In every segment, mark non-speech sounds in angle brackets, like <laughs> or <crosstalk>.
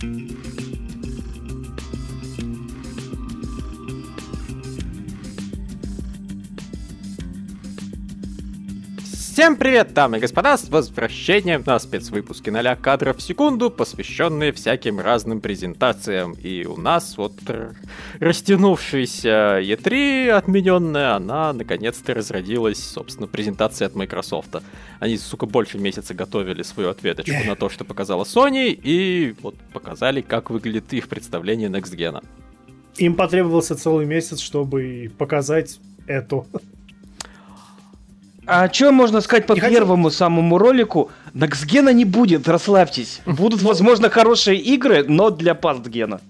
Mm-hmm. Всем привет, дамы и господа, с возвращением на спецвыпуске 0 кадров в секунду, посвященные всяким разным презентациям. И у нас вот растянувшаяся E3 отмененная, она наконец-то разродилась, собственно, презентацией от Microsoft. Они, сука, больше месяца готовили свою ответочку на то, что показала Sony, и вот показали, как выглядит их представление Next Gen. Им потребовался целый месяц, чтобы показать эту а что можно сказать по не первому хотел... самому ролику? Наксгена не будет, расслабьтесь. Будут, возможно, хорошие игры, но для пастгена.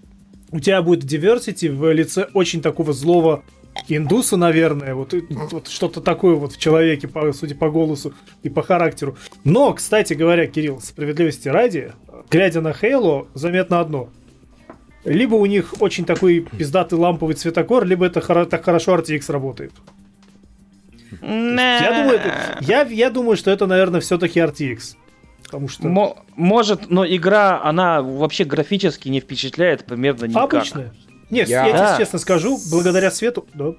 У тебя будет diversity в лице очень такого злого индуса, наверное, вот, вот что-то такое вот в человеке, по, судя по голосу и по характеру. Но, кстати говоря, Кирилл, справедливости ради, глядя на Хейло, заметно одно. Либо у них очень такой пиздатый ламповый цветокор, либо это так хорошо RTX работает. Я думаю, я, я думаю, что это, наверное, все-таки RTX. Потому что... Мо- может, но игра, она вообще графически не впечатляет примерно никак. Обычная. Нет, я, я тебе честно скажу, благодаря свету... Да.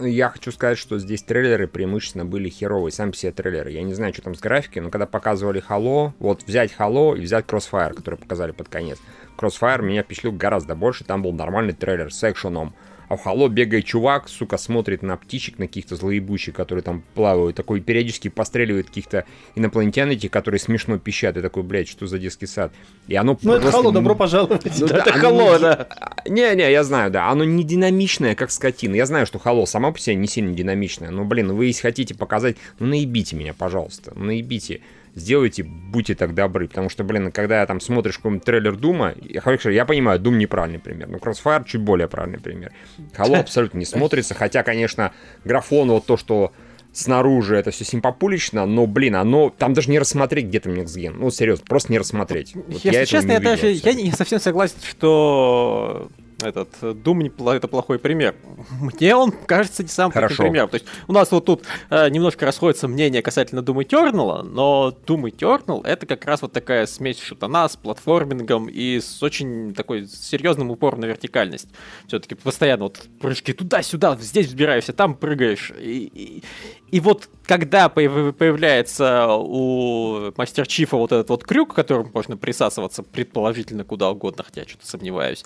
Я хочу сказать, что здесь трейлеры преимущественно были херовые, сами все трейлеры. Я не знаю, что там с графикой, но когда показывали Halo, вот взять Halo и взять Crossfire, который показали под конец. Crossfire меня впечатлил гораздо больше, там был нормальный трейлер с экшеном, а в Хало бегает чувак, сука, смотрит на птичек, на каких-то злоебущих, которые там плавают, такой периодически постреливает каких-то инопланетян этих, которые смешно пищат, и такой, блядь, что за детский сад? И оно Ну, это Хало, добро пожаловать. Ну, <laughs> да, это Хало, да. Не-не, я знаю, да, оно не динамичное, как скотина. Я знаю, что Хало сама по себе не сильно динамичное, но, блин, вы если хотите показать, ну, наебите меня, пожалуйста, ну, наебите сделайте, будьте так добры. Потому что, блин, когда я там смотришь какой-нибудь трейлер Дума, я, я понимаю, Дум неправильный пример, но Crossfire чуть более правильный пример. Halo <laughs> абсолютно не смотрится, хотя, конечно, графон, вот то, что снаружи это все симпопулично, но, блин, оно... Там даже не рассмотреть где-то Next Ну, серьезно, просто не рассмотреть. Вот Если я честно, я даже... Я не совсем согласен, что этот Doom не, это плохой пример. <laughs> Мне он кажется не самым плохим примером. То есть у нас вот тут э, немножко расходится мнение касательно Doom Eternal, но Doom Eternal это как раз вот такая смесь шутана с платформингом и с очень такой серьезным упором на вертикальность. Все-таки постоянно вот прыжки туда-сюда, здесь взбираешься, там прыгаешь. И, и, и вот когда появляется у Мастер Чифа вот этот вот крюк, которым можно присасываться предположительно куда угодно, хотя я что-то сомневаюсь,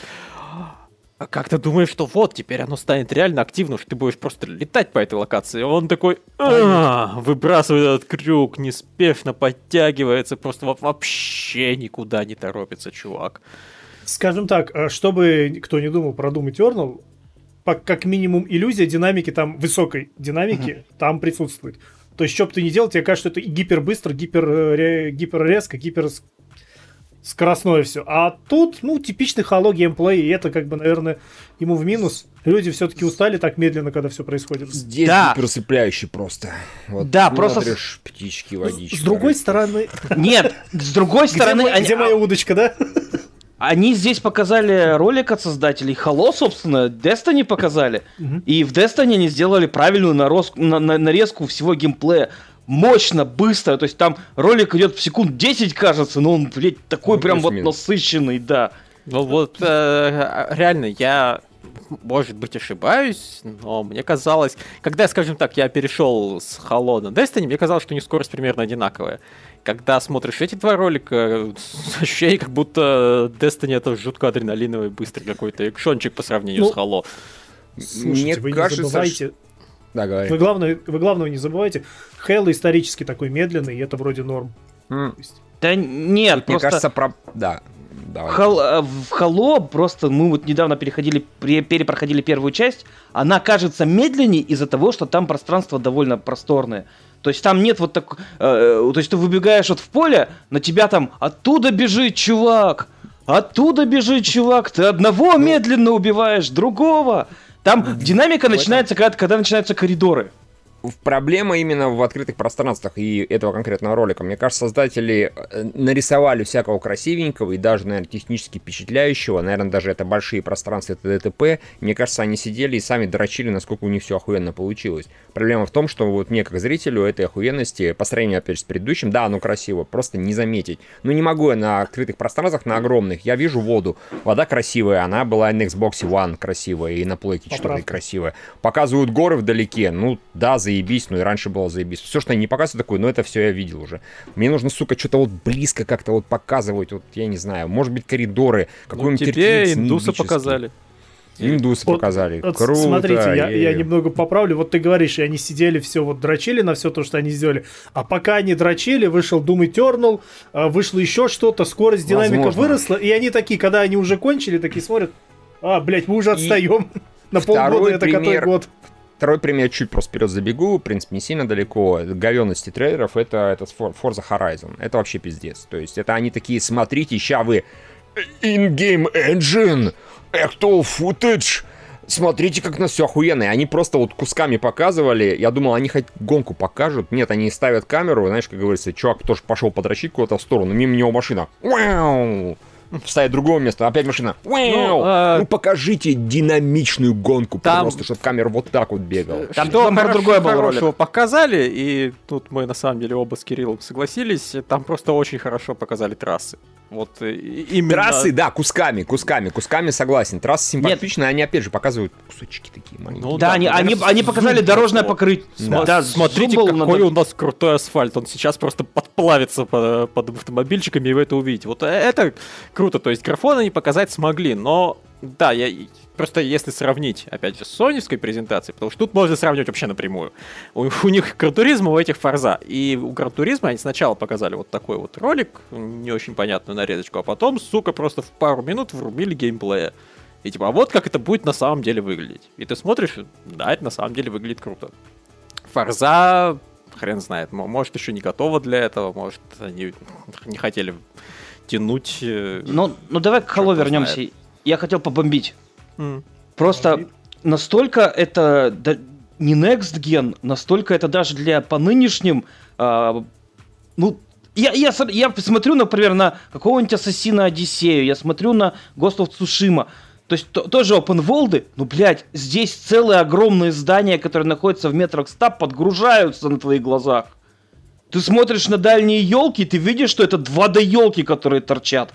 а как ты думаешь, что вот, теперь оно станет реально активным, что ты будешь просто летать по этой локации? Он такой, «А, выбрасывает этот крюк, неспешно подтягивается, просто вообще никуда не торопится, чувак. Скажем так, а чтобы кто не думал про Doom Eternal, как минимум иллюзия динамики там, высокой динамики, там присутствует. То есть, что бы ты ни делал, тебе кажется, что это гипербыстро, гипер, э, гиперрезко, гипер скоростное все. А тут, ну, типичный Halo геймплей, и это, как бы, наверное, ему в минус. Люди все-таки устали так медленно, когда все происходит. Здесь да. гиперусыпляющий просто. Вот да, просто... птички, водички. С другой стороны... <laughs> Нет, с другой стороны... Где моя удочка, да? Они здесь показали ролик от создателей Halo, собственно, Destiny показали. И в Destiny они сделали правильную нарезку всего геймплея мощно, быстро. То есть там ролик идет в секунд 10, кажется, но он, блядь, такой ну, прям вот насыщенный, да. Ну вот, э, реально, я может быть, ошибаюсь, но мне казалось, когда, скажем так, я перешел с Halo на Destiny, мне казалось, что у них скорость примерно одинаковая. Когда смотришь эти два ролика, <laughs> ощущение, как будто Destiny это жутко адреналиновый, быстрый какой-то экшончик по сравнению ну, с Halo. Слушайте, мне вы кажется, не забывайте, да, говори. Вы, главное, вы главного не забывайте. Хейл исторически такой медленный, и это вроде норм. Mm. Да нет, Тут, просто... Мне кажется, про... Да. Хал, э, в Хало просто мы вот недавно переходили, перепроходили первую часть. Она кажется медленнее из-за того, что там пространство довольно просторное. То есть там нет вот так... Э, то есть ты выбегаешь вот в поле, на тебя там оттуда бежит чувак, оттуда бежит чувак, ты одного ну, медленно убиваешь, другого. Там динамика начинается, когда, когда начинаются коридоры. Проблема именно в открытых пространствах и этого конкретного ролика. Мне кажется, создатели э, нарисовали всякого красивенького и даже, наверное, технически впечатляющего. Наверное, даже это большие пространства, это ДТП. Мне кажется, они сидели и сами дрочили, насколько у них все охуенно получилось. Проблема в том, что вот мне, как зрителю, этой охуенности, по сравнению, опять же, с предыдущим, да, оно красиво, просто не заметить. Ну, не могу я на открытых пространствах, на огромных. Я вижу воду. Вода красивая, она была на Xbox One красивая и на Playке 4 красивая. Показывают горы вдалеке, ну, да, за заебись, ну и раньше было заебись. Все, что они не показывают такое, ну это все я видел уже. Мне нужно, сука, что-то вот близко как-то вот показывать, вот я не знаю, может быть коридоры, какой-нибудь ну, тебе индусы показали. Индусы вот, показали. Вот, Круто. Смотрите, я, я немного поправлю. Вот ты говоришь, они сидели, все вот дрочили на все то, что они сделали. А пока они дрочили, вышел Doom Eternal, а, вышло еще что-то, скорость динамика Возможно. выросла, и они такие, когда они уже кончили, такие смотрят, а, блядь, мы уже отстаем. И <laughs> на полгода это пример, который год. Второй пример чуть просто вперед забегу, в принципе, не сильно далеко. Говенности трейлеров это, это Forza Horizon. Это вообще пиздец. То есть это они такие, смотрите, ща вы in-game engine, actual footage, смотрите, как у нас все охуенно. И они просто вот кусками показывали. Я думал, они хоть гонку покажут. Нет, они ставят камеру, знаешь, как говорится, чувак тоже пошел подрочить куда-то в сторону, мимо него машина. Вау! <laughs> вставить другого места, опять машина. Ну, а... ну покажите динамичную гонку там... просто, чтобы камера вот так вот бегала. Там, Что там хорошо, другое было хорошего показали, и тут мы на самом деле оба с Кириллом согласились, там просто очень хорошо показали трассы. Вот э, именно... Трассы, да, кусками, кусками, кусками согласен. Трассы симпатичные, Нет. они опять же показывают кусочки такие маленькие. Ну, да, да, они, они, они показали дорожное покрытие. Да. да, смотрите, какой надо... у нас крутой асфальт. Он сейчас просто подплавится под, под автомобильчиками, и вы это увидите. Вот э, это круто. То есть графон они показать смогли, но да, я просто если сравнить, опять же, с соневской презентацией, потому что тут можно сравнивать вообще напрямую. У, у них Гран-туризма, у этих Форза. И у Гран-туризма они сначала показали вот такой вот ролик, не очень понятную нарезочку, а потом, сука, просто в пару минут врубили геймплея. И типа, а вот как это будет на самом деле выглядеть. И ты смотришь, да, это на самом деле выглядит круто. Форза, хрен знает, может еще не готова для этого, может они не хотели тянуть. Э, ну, ну давай к Halo вернемся. Знает. Я хотел побомбить. Mm. Просто настолько это да, не next gen, настолько это даже для по нынешним, а, ну я, я, я смотрю, например, на какого-нибудь Ассасина Одиссею, я смотрю на Ghost of Tsushima, то есть то, тоже open world, ну, блядь, здесь целые огромные здания, которые находятся в метрах ста, подгружаются на твоих глазах. Ты смотришь на дальние елки, ты видишь, что это 2D елки, которые торчат.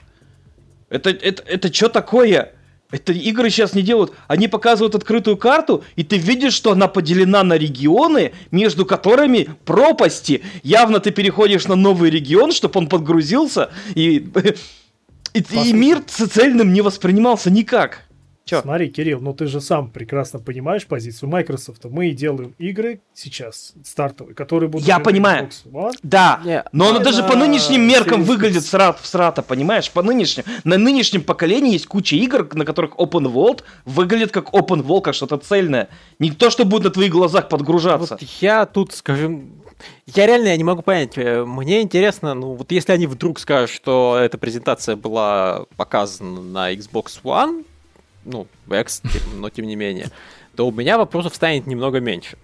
Это, это, это что такое? Это игры сейчас не делают. Они показывают открытую карту, и ты видишь, что она поделена на регионы, между которыми пропасти. Явно ты переходишь на новый регион, чтобы он подгрузился, и, <laughs> и, и мир цельным не воспринимался никак. Чё? Смотри, Кирилл, ну ты же сам прекрасно понимаешь позицию Microsoft. Мы делаем игры сейчас стартовые, которые будут... Я понимаю. Вот. Да, Нет, но оно даже по нынешним меркам выглядит срат, в срата, понимаешь? По нынешним. На нынешнем поколении есть куча игр, на которых Open World выглядит как Open World, как что-то цельное. Не то, что будет на твоих глазах подгружаться. Вот я тут, скажем, я реально я не могу понять. Э, мне интересно, ну вот если они вдруг скажут, что эта презентация была показана на Xbox One, ну, X, но тем не менее, то у меня вопросов станет немного меньше.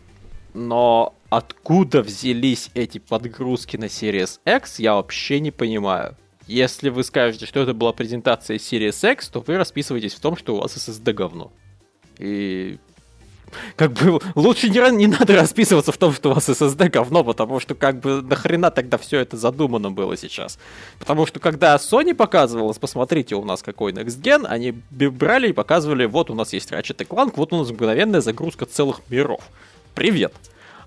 Но откуда взялись эти подгрузки на Series X, я вообще не понимаю. Если вы скажете, что это была презентация Series X, то вы расписываетесь в том, что у вас SSD говно. И как бы лучше не, не надо расписываться в том, что у вас SSD говно, потому что как бы нахрена тогда все это задумано было сейчас. Потому что когда Sony показывалась, посмотрите, у нас какой Next Gen, они брали и показывали, вот у нас есть Ratchet Clank, вот у нас мгновенная загрузка целых миров. Привет.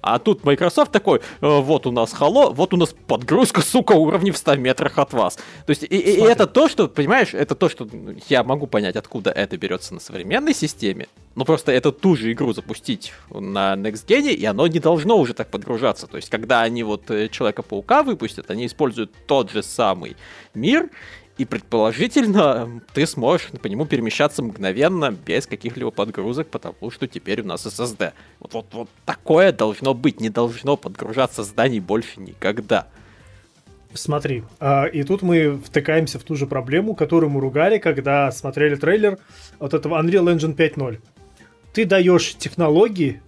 А тут Microsoft такой, «Э, вот у нас хало, вот у нас подгрузка, сука, уровней в 100 метрах от вас. То есть, и, и это то, что, понимаешь, это то, что я могу понять, откуда это берется на современной системе. Но просто это ту же игру запустить на Next Gen, и оно не должно уже так подгружаться. То есть, когда они вот э, Человека-паука выпустят, они используют тот же самый мир, и предположительно ты сможешь по нему перемещаться мгновенно, без каких-либо подгрузок, потому что теперь у нас SSD. Вот, вот, вот такое должно быть, не должно подгружаться зданий больше никогда. Смотри, а, и тут мы втыкаемся в ту же проблему, которую мы ругали, когда смотрели трейлер вот этого Unreal Engine 5.0. Ты даешь технологии,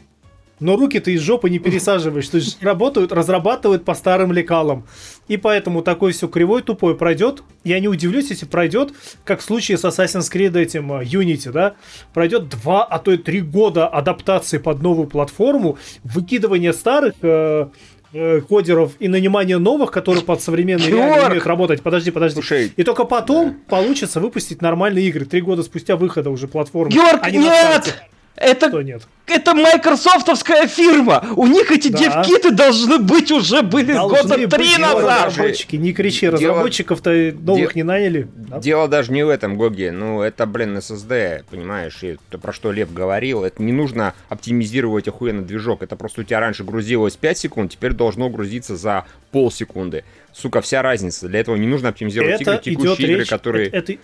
но руки ты из жопы не пересаживаешь. То есть работают, разрабатывают по старым лекалам. И поэтому такой все кривой, тупой пройдет. Я не удивлюсь, если пройдет, как в случае с Assassin's Creed этим э, Unity, да, пройдет два, а то и три года адаптации под новую платформу, выкидывание старых э, э, кодеров и нанимание новых, которые под современные реалии умеют работать. Подожди, подожди. Слушай, и только потом да. получится выпустить нормальные игры. Три года спустя выхода уже платформы. Георг, а нет! Это, Что нет? это майкрософтовская фирма. У них эти да. девкиты должны быть уже были должны года три назад. Разработчики, не кричи, разработчиков-то новых Де... не наняли. Да? Дело даже не в этом, Гоги. Ну, это, блин, SSD, понимаешь, и то, про что Лев говорил. Это не нужно оптимизировать охуенно движок. Это просто у тебя раньше грузилось 5 секунд, теперь должно грузиться за полсекунды. Сука, вся разница. Для этого не нужно оптимизировать это игры, текущие игры, речь, которые... Это, это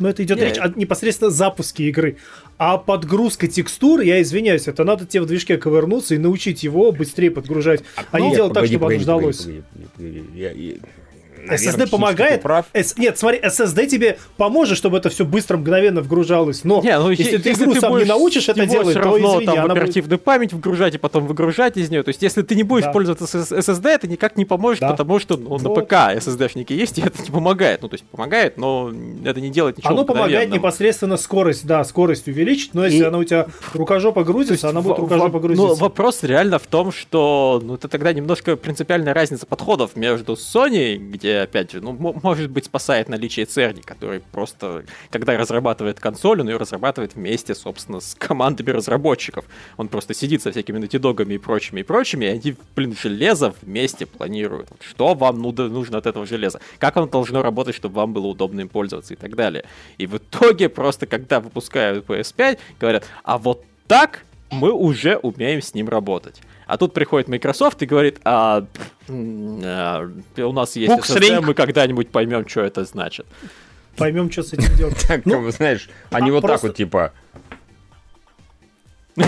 но это идет Нет. речь о непосредственно запуске игры. А подгрузка текстур, я извиняюсь, это надо тебе в движке ковырнуться и научить его быстрее подгружать, а, не делать так, чтобы погоди, оно ждалось. Погоди, погоди, погоди. Наверное, SSD помогает. Прав. S... Нет, смотри, SSD тебе поможет, чтобы это все быстро, мгновенно вгружалось. Но не, ну, если, ты игру ты сам не научишь это делать, то равно, извини, там, она оперативную будет... память вгружать и потом выгружать из нее. То есть, если ты не будешь да. пользоваться SSD, это никак не поможет, да. потому что ну, на ПК SSD-шники есть, и это не помогает. Ну, то есть, помогает, но это не делает ничего Оно помогает непосредственно скорость, да, скорость увеличить, но если и... она у тебя рукожопа грузится, она будет рукожопа грузиться. Ну, вопрос реально в том, что ну, это тогда немножко принципиальная разница подходов между Sony, где, опять же, ну, может быть, спасает наличие Церни, который просто, когда разрабатывает консоль, он ее разрабатывает вместе, собственно, с командами разработчиков. Он просто сидит со всякими натидогами и прочими, и прочими, и они, блин, железо вместе планируют. Что вам нужно от этого железа? Как оно должно работать, чтобы вам было удобно им пользоваться и так далее. И в итоге просто, когда выпускают PS5, говорят, а вот так мы уже умеем с ним работать. А тут приходит Microsoft и говорит, а, а у нас есть SSD, мы когда-нибудь поймем, что это значит. Поймем, что с этим делать. <laughs> Так, ну, знаешь, они а вот так вот типа... Ну,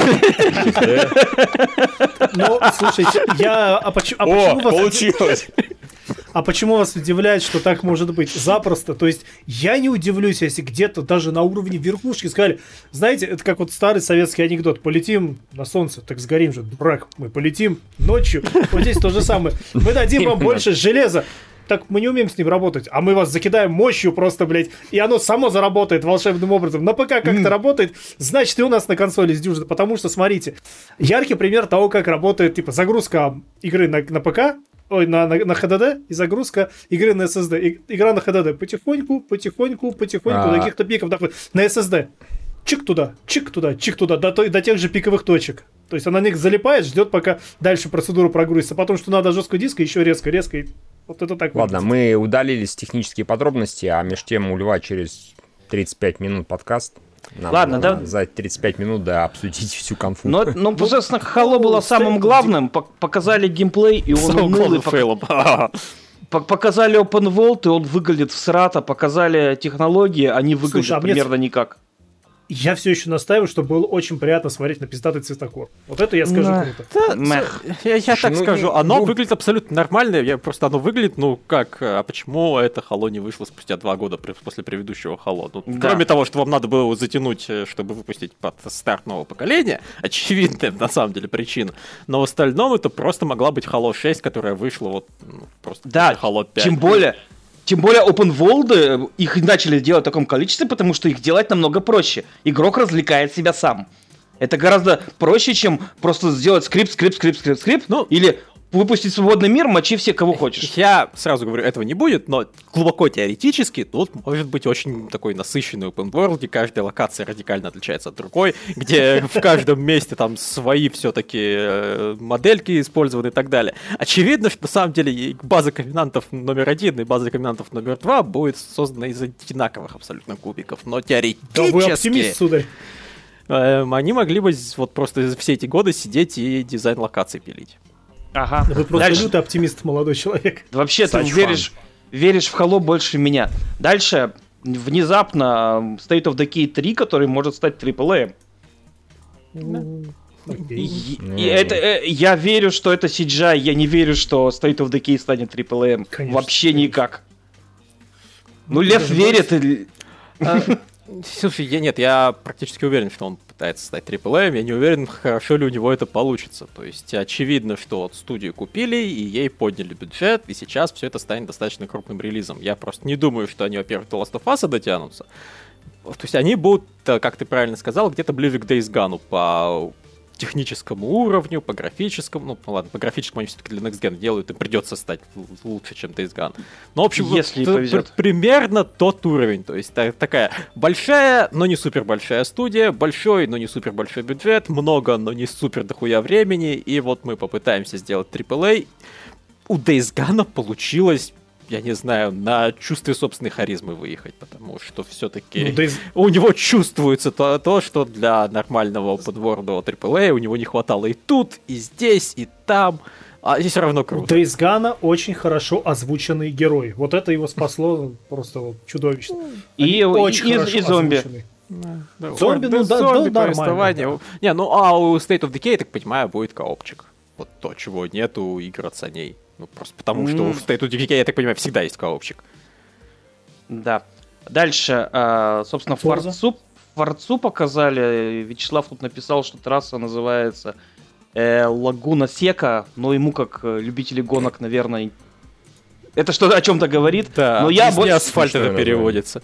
слушайте, я... А почему, а почему О, получилось! <laughs> А почему вас удивляет, что так может быть? Запросто. То есть я не удивлюсь, если где-то даже на уровне верхушки сказали, знаете, это как вот старый советский анекдот, полетим на солнце, так сгорим же, дурак, мы полетим ночью, вот здесь то же самое. Мы дадим вам больше железа, так мы не умеем с ним работать, а мы вас закидаем мощью просто, блядь, и оно само заработает волшебным образом. На ПК как-то mm. работает, значит и у нас на консоли сдюжит, потому что, смотрите, яркий пример того, как работает, типа, загрузка игры на, на ПК, ой, на, на, на HDD и загрузка игры на SSD. И, игра на HDD потихоньку, потихоньку, потихоньку а... до каких-то пиков доходит. На SSD. Чик туда, чик туда, чик туда, до, той, до тех же пиковых точек. То есть она на них залипает, ждет, пока дальше процедура прогрузится. Потом, что надо жесткого диска, еще резко, резко. И вот это так Ладно, выглядит. мы удалились технические подробности, а между тем у Льва через 35 минут подкаст. Нам Ладно, да. За 35 минут, да, обсудить всю конфу. Но, но собственно, Halo было самым главным. Показали геймплей, и он унылый. <laughs> Показали Open World, и он выглядит в срата. Показали технологии, они выглядят Слушай, а примерно никак я все еще настаиваю, что было очень приятно смотреть на пиздатый цветокор. Вот это я скажу да. круто. Да, я, я так ну, скажу, оно ну, выглядит абсолютно нормально, я просто оно выглядит, ну как, а почему это Хало не вышло спустя два года после предыдущего Хало? Ну, да. Кроме того, что вам надо было его затянуть, э, чтобы выпустить под старт нового поколения, <laughs> очевидная на самом деле причина, но в остальном это просто могла быть Halo 6, которая вышла вот ну, просто да, Halo 5. Тем более, тем более open world э, их начали делать в таком количестве, потому что их делать намного проще. Игрок развлекает себя сам. Это гораздо проще, чем просто сделать скрипт, скрипт, скрипт, скрипт, скрипт. Ну, или выпустить свободный мир, мочи всех, кого хочешь. Я сразу говорю, этого не будет, но глубоко теоретически тут может быть очень такой насыщенный open world, где каждая локация радикально отличается от другой, где в каждом месте там свои все-таки э, модельки использованы и так далее. Очевидно, что на самом деле база ковенантов номер один и база ковенантов номер два будет создана из одинаковых абсолютно кубиков, но теоретически... Да вы оптимист, сударь. Эм, они могли бы вот просто все эти годы сидеть и дизайн локаций пилить. Ага. Вы просто Дальше. лютый оптимист, молодой человек. <laughs> Вообще, ты веришь, веришь в Halo больше меня. Дальше, внезапно, State of Decay 3, который может стать AAA. Okay. И, и это, э, я верю, что это CGI, я не верю, что State of Decay станет AAA. Конечно, Вообще конечно. никак. Ну, Лев верит. А, Слушай, я, нет, я практически уверен, что он пытается стать AAA, я не уверен, хорошо ли у него это получится. То есть очевидно, что вот студию купили, и ей подняли бюджет, и сейчас все это станет достаточно крупным релизом. Я просто не думаю, что они, во-первых, до Last of Us дотянутся. То есть они будут, э, как ты правильно сказал, где-то ближе к Days Gone по техническому уровню, по графическому, ну ладно, по графическому они все-таки для Next Gen делают, и придется стать лучше, чем Days Gone. Но, в общем, Если вот, повезет. примерно тот уровень, то есть такая большая, но не супер большая студия, большой, но не супер большой бюджет, много, но не супер дохуя времени, и вот мы попытаемся сделать AAA. У Days Gone получилось я не знаю, на чувстве собственной харизмы выехать, потому что все-таки ну, Days... у него чувствуется то, то, что для нормального подворного AAA у него не хватало и тут, и здесь, и там. А здесь все равно круто. У Gone очень хорошо озвученный герой. Вот это его спасло просто вот чудовищно. И, очень и, хорошо и зомби. Озвученный. Да. Зомби, ну да, зомби, да, нормально. Не, ну а у State of Decay, я так понимаю, будет коопчик. Вот то, чего нету игр от саней. Ну, просто потому, что mm. в State of Decay, я так понимаю, всегда есть коопчик. Да. Дальше, э, собственно, Форцу, Форцу показали. Вячеслав тут написал, что трасса называется э, Лагуна Сека, но ему, как э, любители гонок, наверное, это что-то о чем-то говорит. Да, но я больше... асфальт это переводится.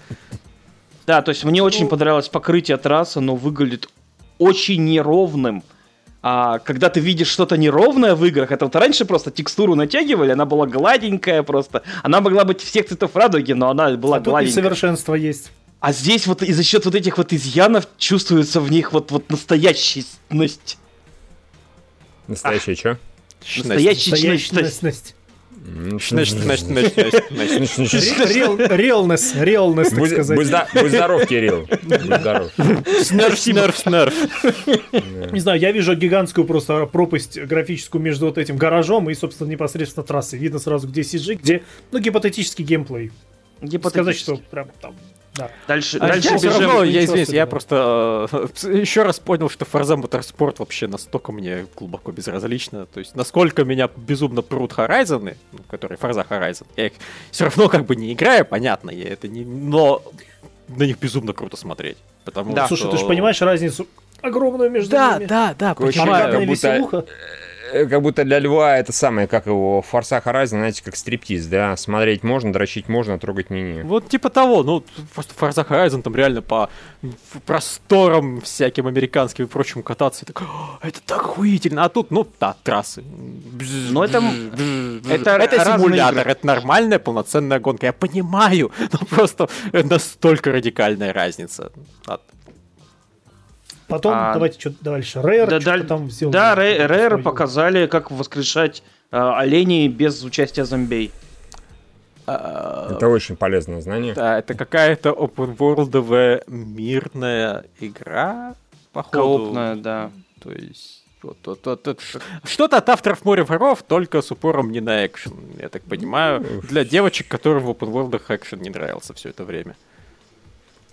Да, то есть мне очень ну. понравилось покрытие трассы, но выглядит очень неровным. А когда ты видишь что-то неровное в играх, это вот раньше просто текстуру натягивали, она была гладенькая просто. Она могла быть всех цветов радуги, но она была а гладенькая. Тут совершенство есть. А здесь вот и за счет вот этих вот изъянов чувствуется в них вот, вот настоящесть. Настоящая а. что? Настоящность. Реалнес, реалнес, так сказать. Будь здоров, Кирилл. Будь здоров. Снерф, снерф, снерф. Не знаю, я вижу гигантскую просто пропасть графическую между вот этим гаражом и, собственно, непосредственно трассой. Видно сразу, где CG, где, ну, гипотетический геймплей. Сказать, что прям там да. Дальше, а дальше я все равно, я извиняюсь, я просто э, <laughs> еще раз понял, что Forza Motorsport вообще настолько мне глубоко безразлично. То есть, насколько меня безумно прут Horizon, ну, которые Forza Horizon, я их все равно как бы не играю, понятно, я это не... Но на них безумно круто смотреть. Потому да. что... Слушай, ты же понимаешь разницу огромную между да, ними. Да, да, да, понимаю. Как будто как будто для льва это самое, как его, Форса Horizon, знаете, как стриптиз, да, смотреть можно, дрочить можно, трогать не-не. Вот типа того, ну, просто Форса Horizon там реально по просторам всяким американским и прочим кататься, и так, это так охуительно, а тут, ну, да, трассы. Но это, это, это симулятор, игры. это нормальная полноценная гонка, я понимаю, но просто настолько радикальная разница от Потом, а, давайте что дальше. Rare, да, что да, там сделали. Да, Rare показали, как воскрешать а, оленей без участия зомбей. А, это очень полезное знание. Да, это какая-то open world мирная игра, походу. Коопная, да. То есть вот, вот, вот, вот. Что-то от авторов Море воров, только с упором не на экшен, я так понимаю. Для девочек, которым в open world экшен не нравился все это время.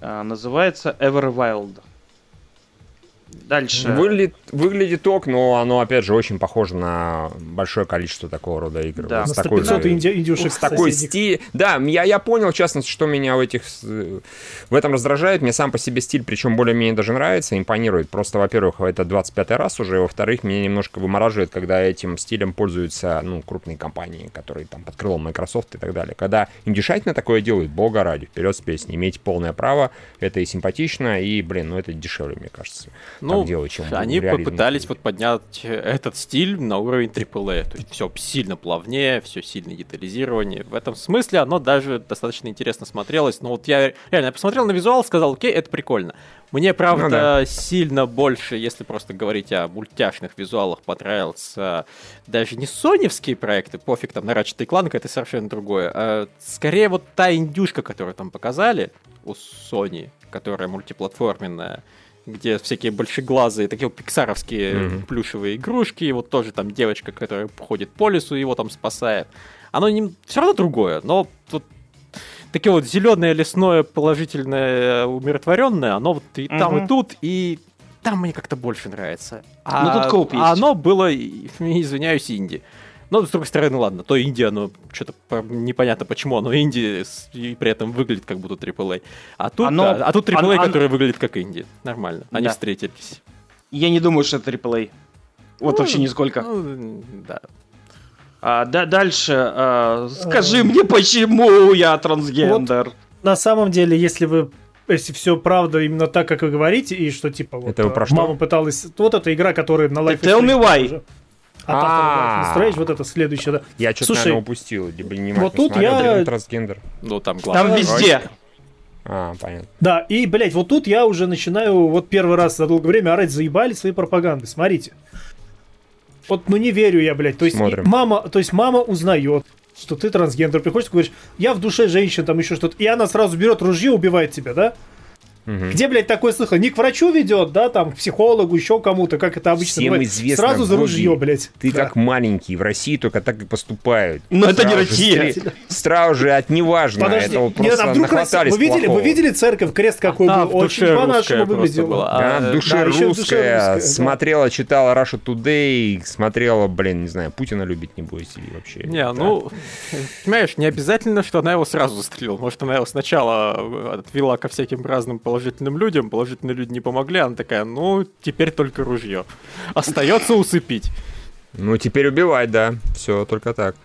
А, называется Everwild. Дальше. Выглядит, выглядит ок, но оно, опять же, очень похоже на большое количество такого рода игр. Да, вот на 100 500 инди индюшек С такой стиль. Да, я, я понял, в частности, что меня в этих... В этом раздражает. Мне сам по себе стиль, причем более-менее даже нравится, импонирует. Просто, во-первых, это 25 раз уже, во-вторых, меня немножко вымораживает, когда этим стилем пользуются, ну, крупные компании, которые там под крылом Microsoft и так далее. Когда индюшатина такое делают, бога ради, вперед с песней. Имейте полное право, это и симпатично, и, блин, ну, это дешевле, мне кажется ну, так делать, чем Они попытались вот поднять этот стиль на уровень AAA. То есть все сильно плавнее, все сильно детализирование. В этом смысле оно даже достаточно интересно смотрелось. Но вот я реально я посмотрел на визуал, сказал, окей, это прикольно. Мне, правда, ну, да. сильно больше, если просто говорить о мультяшных визуалах, понравился даже не соневские проекты, пофиг, там, на Ratchet Clank, это совершенно другое. А скорее вот та индюшка, которую там показали у Sony, которая мультиплатформенная, где всякие большеглазые, такие вот пиксаровские mm-hmm. плюшевые игрушки, и вот тоже там девочка, которая ходит по лесу, его там спасает. Оно не... все равно другое, но тут такие вот зеленое, лесное, положительное, умиротворенное, оно вот и mm-hmm. там, и тут, и там мне как-то больше нравится. А, ну тут коуп есть. А оно было, <laughs> извиняюсь, инди. Но, с другой стороны, ладно, то Индия, оно что-то непонятно почему, но Индия и при этом выглядит как будто AAA. А тут, оно, а, а тут AAA, оно, который оно... выглядит как Индия. Нормально, они да. встретились. Я не думаю, что это AAA. Вот ну, вообще нисколько. Ну, да. А, да, дальше. А, скажи а... мне, почему я трансгендер? Вот, на самом деле, если вы если все правда именно так, как вы говорите, и что типа вот это про мама пыталась. Вот эта игра, которая на Life Tell me why. Уже. А Strange, вот это следующее, да. Я что-то, наверное, упустил. Вот тут я... Трансгендер. Ну, там главное. Там везде. А, понятно. Да, и, блядь, вот тут я уже начинаю вот первый раз за долгое время орать, заебали свои пропаганды. Смотрите. Вот, ну не верю я, блядь. То есть Смотрим. мама, то есть мама узнает, что ты трансгендер, приходишь и говоришь, я в душе женщина, там еще что-то, и она сразу берет ружье, убивает тебя, да? Угу. Где, блядь, такое слыхал? Не к врачу ведет, да, там, к психологу, еще кому-то, как это обычно Всем бывает. известно, Сразу за ружье, блядь. Ты да. как маленький, в России только так и поступают. Но это не Россия. Стр... Сразу же от неважно. Подожди, это нет, а вдруг Россия... вы, видели, вы видели церковь, крест какой а, был? Очень по-нашему выглядел. Была. А, да, душе да, русская, русская, смотрела, читала Russia Today, смотрела, блин, не знаю, Путина любить не будете вообще. Не, да. ну, понимаешь, не обязательно, что она его сразу застрелила. Может, она его сначала отвела ко всяким разным положительным людям, положительные люди не помогли, она такая, ну, теперь только ружье. Остается усыпить. Ну, теперь убивать, да. Все, только так.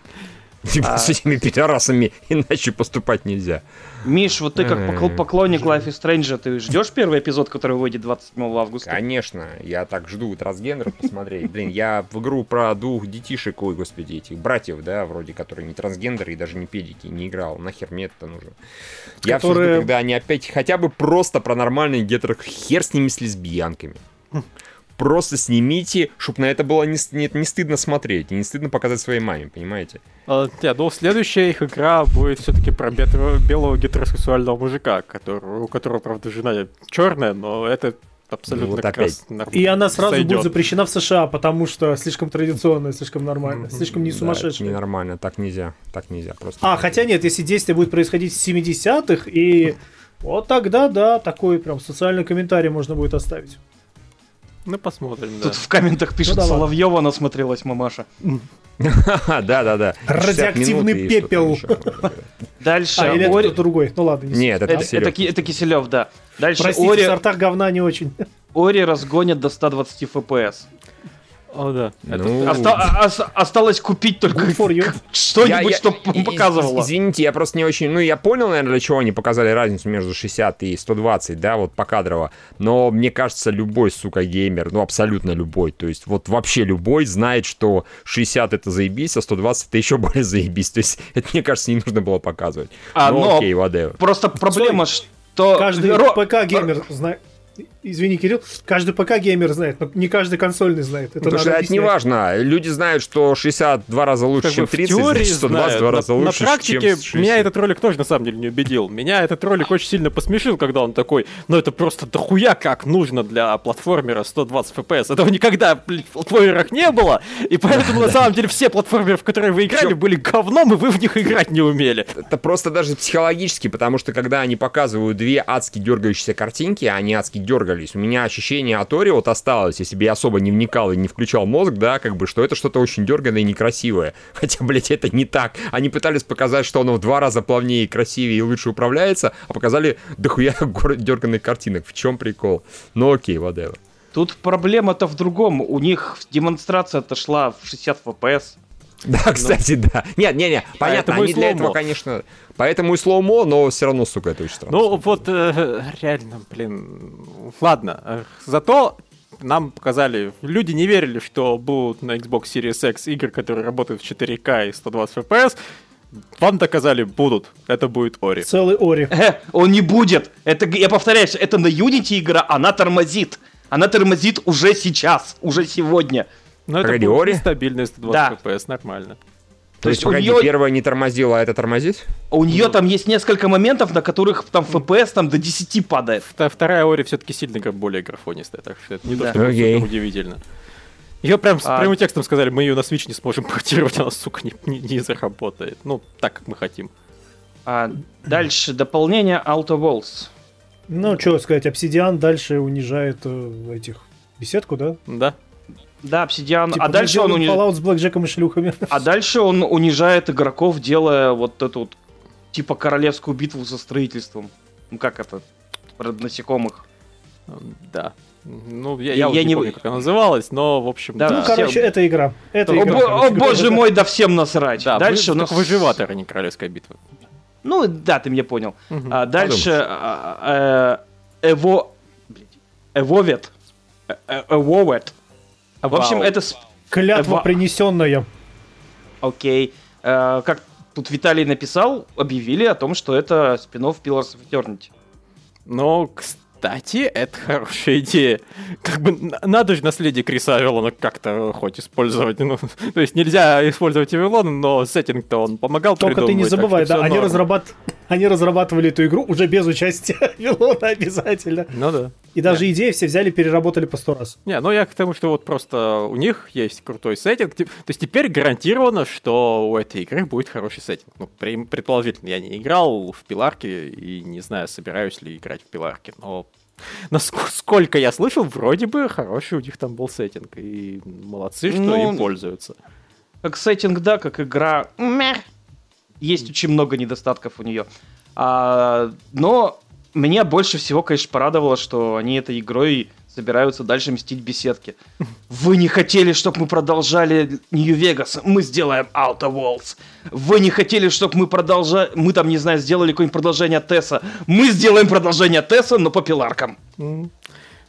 <laughs> Типа а... с этими пидорасами иначе поступать нельзя. Миш, вот ты как поклонник Life is Strange, ты ждешь первый эпизод, который выйдет 27 августа? Конечно, я так жду трансгендера посмотреть. Блин, я в игру про двух детишек, ой, господи, этих братьев, да, вроде, которые не трансгендеры и даже не педики, не играл. Нахер мне это нужно? Я которые... все жду, когда они опять хотя бы просто про нормальные гетеро... Хер с ними с лесбиянками просто снимите, чтобы на это было не, не, не стыдно смотреть, и не стыдно показать своей маме, понимаете? А, нет, ну следующая их игра будет все-таки про белого гетеросексуального мужика, который, у которого, правда, жена черная, но это абсолютно ну, вот как опять. раз И она сразу сойдет. будет запрещена в США, потому что слишком традиционная, слишком нормально, слишком не сумасшедшая. Да, ненормально, так нельзя, так нельзя просто. А, хотя нет, если действие будет происходить в 70-х, и вот тогда, да, такой прям социальный комментарий можно будет оставить. Ну, посмотрим, да. Тут в комментах пишут, ну, Соловьева насмотрелась мамаша. Да-да-да. Радиоактивный пепел. Дальше. А, или это другой. Ну ладно. Нет, это Киселев. Это Киселев, да. Дальше Простите, в сортах говна не очень. Ори разгонят до 120 FPS. О, да. Ну... Оста- о- осталось купить только <laughs> что-нибудь, что показывало. Извините, я просто не очень... Ну, я понял, наверное, для чего они показали разницу между 60 и 120, да, вот покадрово. Но мне кажется, любой, сука, геймер, ну, абсолютно любой, то есть вот вообще любой знает, что 60 это заебись, а 120 это еще более заебись. То есть <laughs> это, мне кажется, не нужно было показывать. А, ну, но окей, whatever. Просто проблема, что... Каждый ПК-геймер знает Извини, Кирилл, каждый ПК-геймер знает, но не каждый консольный знает. Это, Потому что это не важно. Люди знают, что 60 два раза лучше, как чем 30, теории значит, 120 два раза на, лучше, На практике чем 60. меня этот ролик тоже на самом деле не убедил. Меня этот ролик очень сильно посмешил, когда он такой, ну это просто дохуя как нужно для платформера 120 FPS. Этого никогда блин, в платформерах не было, и поэтому на самом деле все платформеры, в которые вы играли, были говном, и вы в них играть не умели. Это просто даже психологически, потому что когда они показывают две адски дергающиеся картинки, а они адски дергались. У меня ощущение от Ори вот осталось, если бы я особо не вникал и не включал мозг, да, как бы, что это что-то очень дерганное и некрасивое. <laughs> Хотя, блядь, это не так. Они пытались показать, что оно в два раза плавнее, красивее и лучше управляется, а показали дохуя <laughs> дерганных картинок. В чем прикол? Ну окей, whatever. Тут проблема-то в другом. У них демонстрация-то шла в 60 FPS. Да, ну. кстати, ну, да. Нет, не, не, понятно, они для этого, конечно, поэтому и слоумо, но все равно, сука, это очень странно. Ну, вот, э, реально, блин, ладно, зато нам показали, люди не верили, что будут на Xbox Series X игры, которые работают в 4К и 120 FPS, вам доказали, будут. Это будет Ори. Целый Ори. Э, он не будет. Это, я повторяюсь, это на Unity игра, она тормозит. Она тормозит уже сейчас, уже сегодня. Но это Ори? стабильный 120 да. FPS, нормально. То, То есть, погоди, нее... первая не тормозила, а это тормозит? У нее ну. там есть несколько моментов, на которых там FPS там до 10 падает. Вторая Ори все-таки сильно более графонистая, так что это не да. то, что okay. удивительно. Ее прям с а... прямым текстом сказали, мы ее на Switch не сможем <laughs> портировать, она, сука, не, не, не заработает. Ну, так, как мы хотим. А дальше дополнение Auto Walls. Ну, что сказать, Obsidian дальше унижает э, этих беседку, да? Да. Да, Obsidian. Типа, а дальше он... Уни... Fallout с блэкджеком и шлюхами. А дальше он унижает игроков, делая вот эту вот, типа королевскую битву со строительством. Ну как это? Про насекомых. Да. Ну, я, я, я не помню, как она называлась, но, в общем, да. Ну, короче, все... это игра. Это о, игра, бо- короче, о боже мой, да всем насрать. Да, дальше вы, у нас... выживатор, а не королевская битва. Ну, да, ты меня понял. Угу. А, дальше а, э, Эво... Эвовет. Э, э, Эвовет. В общем, это... Клятва принесенная. Окей. А, как тут Виталий написал, объявили о том, что это спин-офф Pillars of Eternity. Но, кстати, это хорошая идея. Как бы надо же наследие Криса Авелона как-то хоть использовать. Ну, <laughs> то есть нельзя использовать Авелон, но сеттинг-то он помогал Только ты не забывай, да, они, разрабат... они разрабатывали эту игру уже без участия <laughs> Авелона обязательно. Ну да. И даже да. идеи все взяли, переработали по сто раз. Не, ну я к тому, что вот просто у них есть крутой сеттинг. То есть теперь гарантировано, что у этой игры будет хороший сеттинг. Ну, предположительно, я не играл в пиларки и не знаю, собираюсь ли играть в пиларки, но <laughs> насколько я слышал, вроде бы хороший у них там был сеттинг. И молодцы, что ну, им пользуются. Как сеттинг, да, как игра. Есть очень много недостатков у нее. А, но меня больше всего, конечно, порадовало, что они этой игрой собираются дальше мстить беседки. Вы не хотели, чтобы мы продолжали Нью-Вегас, мы сделаем Outer Worlds. Вы не хотели, чтобы мы продолжали, мы там, не знаю, сделали какое-нибудь продолжение Тесса. Мы сделаем продолжение Тесса, но по пиларкам.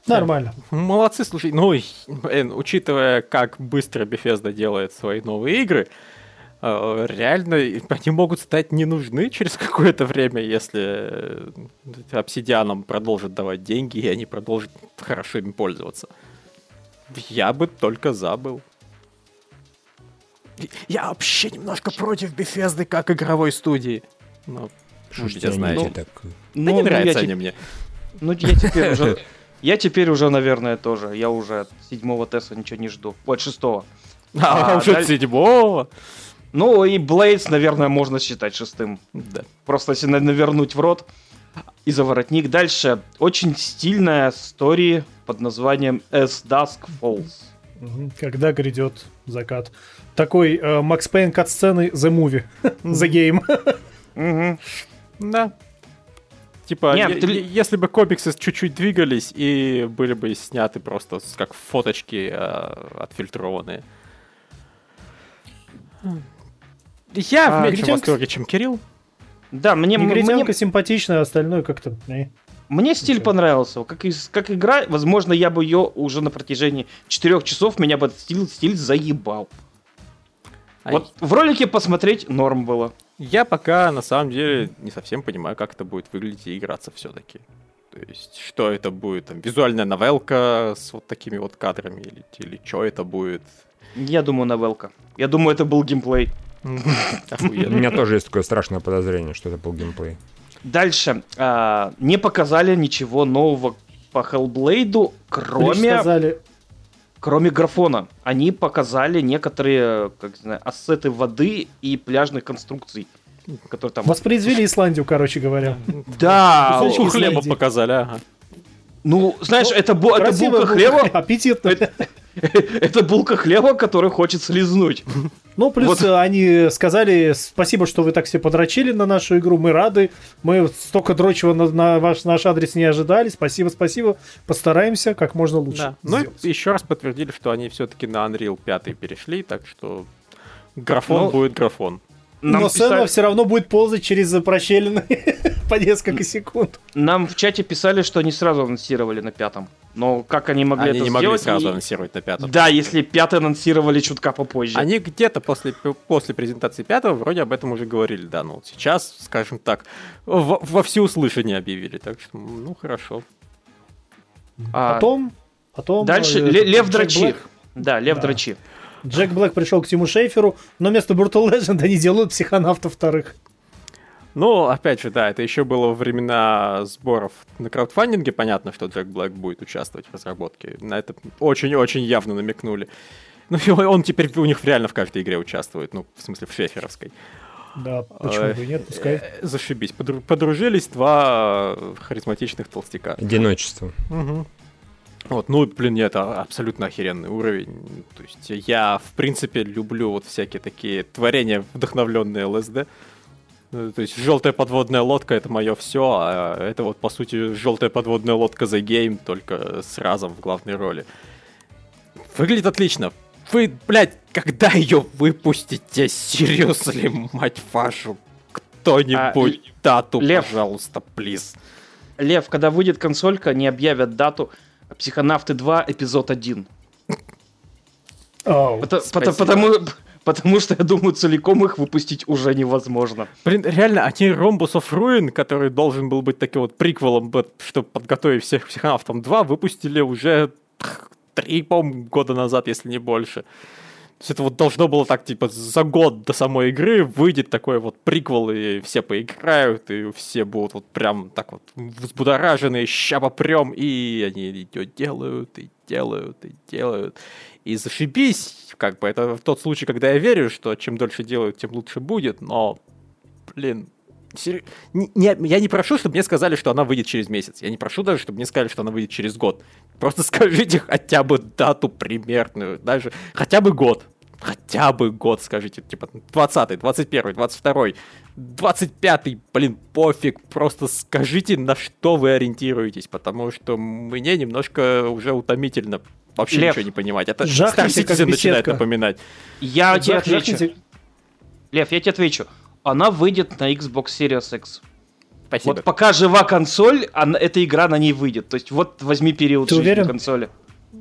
Нормально. Молодцы, слушай, ну, блин, учитывая, как быстро Bethesda делает свои новые игры, Э, реально они могут стать не нужны через какое-то время, если обсидианом продолжат давать деньги, и они продолжат хорошо им пользоваться. Я бы только забыл. Я вообще немножко против Bethesda как игровой студии. Ну, может, я знаете, ну, так... Да ну, не нравятся ну, они мне. Ну, я теперь уже... <laughs> Я теперь уже, наверное, тоже. Я уже от седьмого теста ничего не жду. Вот, шестого. А, а уже от седьмого? Ну и Блейдс, наверное, можно считать шестым. Да. Просто если навернуть в рот и за воротник. Дальше очень стильная история под названием As Dusk Falls. Когда грядет закат. Такой э, Макс Пейн кат-сцены The Movie. <laughs> The Game. Да. Типа, Нет, ты... если бы комиксы чуть-чуть двигались и были бы сняты просто как фоточки э, отфильтрованные. Я а, в меньшем восторге, чем Кирилл. Да, мне... Негритянка мне... симпатичная, а остальное как-то... Мне стиль Ничего. понравился. Как, как игра, возможно, я бы ее уже на протяжении четырех часов меня бы этот стиль, стиль заебал. А вот в ролике посмотреть норм было. Я пока на самом деле не совсем понимаю, как это будет выглядеть и играться все-таки. То есть, что это будет? Там, визуальная новелка с вот такими вот кадрами или, или что это будет? Я думаю, новелка. Я думаю, это был геймплей. У меня тоже есть такое страшное подозрение, что это был геймплей. Дальше. А, не показали ничего нового по Hellblade, кроме... Кроме графона. Они показали некоторые, как знаю, ассеты воды и пляжных конструкций. Которые там... Воспроизвели Исландию, короче говоря. Да. Кусочек хлеба показали, ага. Ну, знаешь, ну, это, бу- это булка хлеба. Аппетитно. Это, <laughs> это булка хлеба, который хочет слизнуть. Ну, плюс вот. они сказали, спасибо, что вы так все подрочили на нашу игру, мы рады, мы столько дрочего на, на ваш, наш адрес не ожидали, спасибо, спасибо, постараемся как можно лучше. Да. Ну, еще раз подтвердили, что они все-таки на Unreal 5 перешли, так что графон ну, будет графон. Нам Но писали... все равно будет ползать через прощелины <laughs> по несколько секунд. Нам в чате писали, что они сразу анонсировали на пятом. Но как они могли они это не сделать? могли сразу и... анонсировать на пятом. Да, если пятый анонсировали чутка попозже. Они где-то после, после презентации пятого вроде об этом уже говорили, да. Ну, сейчас, скажем так, во, во всеуслышание объявили. Так что, ну, хорошо. А... Потом... Потом... Дальше э, Лев Драчи. Да, Лев да. Драчи. Джек Блэк пришел к Тиму Шейферу, но вместо Brutal Legend они делают психонавта вторых. Ну, опять же, да, это еще было во времена сборов на краудфандинге. Понятно, что Джек Блэк будет участвовать в разработке. На это очень-очень явно намекнули. Ну, он теперь у них реально в каждой игре участвует. Ну, в смысле, в шеферовской. Да, почему бы нет, пускай. Э, зашибись. Подружились два харизматичных толстяка. Одиночество. Угу. Вот, ну, блин, это абсолютно охеренный уровень. То есть я, в принципе, люблю вот всякие такие творения, вдохновленные ЛСД. Ну, то есть желтая подводная лодка это мое все, а это вот по сути желтая подводная лодка The Game, только с разом в главной роли. Выглядит отлично. Вы, блядь, когда ее выпустите? Серьезно, мать вашу? Кто-нибудь а, дату, Лев, пожалуйста, плиз. Лев, когда выйдет консолька, они объявят дату Психонавты 2, эпизод 1. Oh, потому, потому, потому что, я думаю, целиком их выпустить уже невозможно. Блин, реально, они Ромбус of Ruin, который должен был быть таким вот приквелом, чтобы подготовить всех психонавтам 2, выпустили уже три, по года назад, если не больше. То есть это вот должно было так, типа, за год до самой игры выйдет такой вот приквел, и все поиграют, и все будут вот прям так вот взбудоражены, ща попрем, и они ее делают, и делают, и делают. И зашибись, как бы, это тот случай, когда я верю, что чем дольше делают, тем лучше будет, но, блин, Сер... Не, не, я не прошу, чтобы мне сказали, что она выйдет через месяц. Я не прошу даже, чтобы мне сказали, что она выйдет через год. Просто <laughs> скажите хотя бы дату примерную, даже хотя бы год. Хотя бы год скажите, типа 20 21 22 25 блин, пофиг, просто скажите, на что вы ориентируетесь, потому что мне немножко уже утомительно вообще Лев, ничего не понимать. Это Star Citizen начинает напоминать. Я тебе отвечу. Лев, я тебе отвечу она выйдет на Xbox Series X. Спасибо. Вот пока жива консоль, она, эта игра на ней выйдет. То есть вот возьми период Ты жизни уверен? консоли.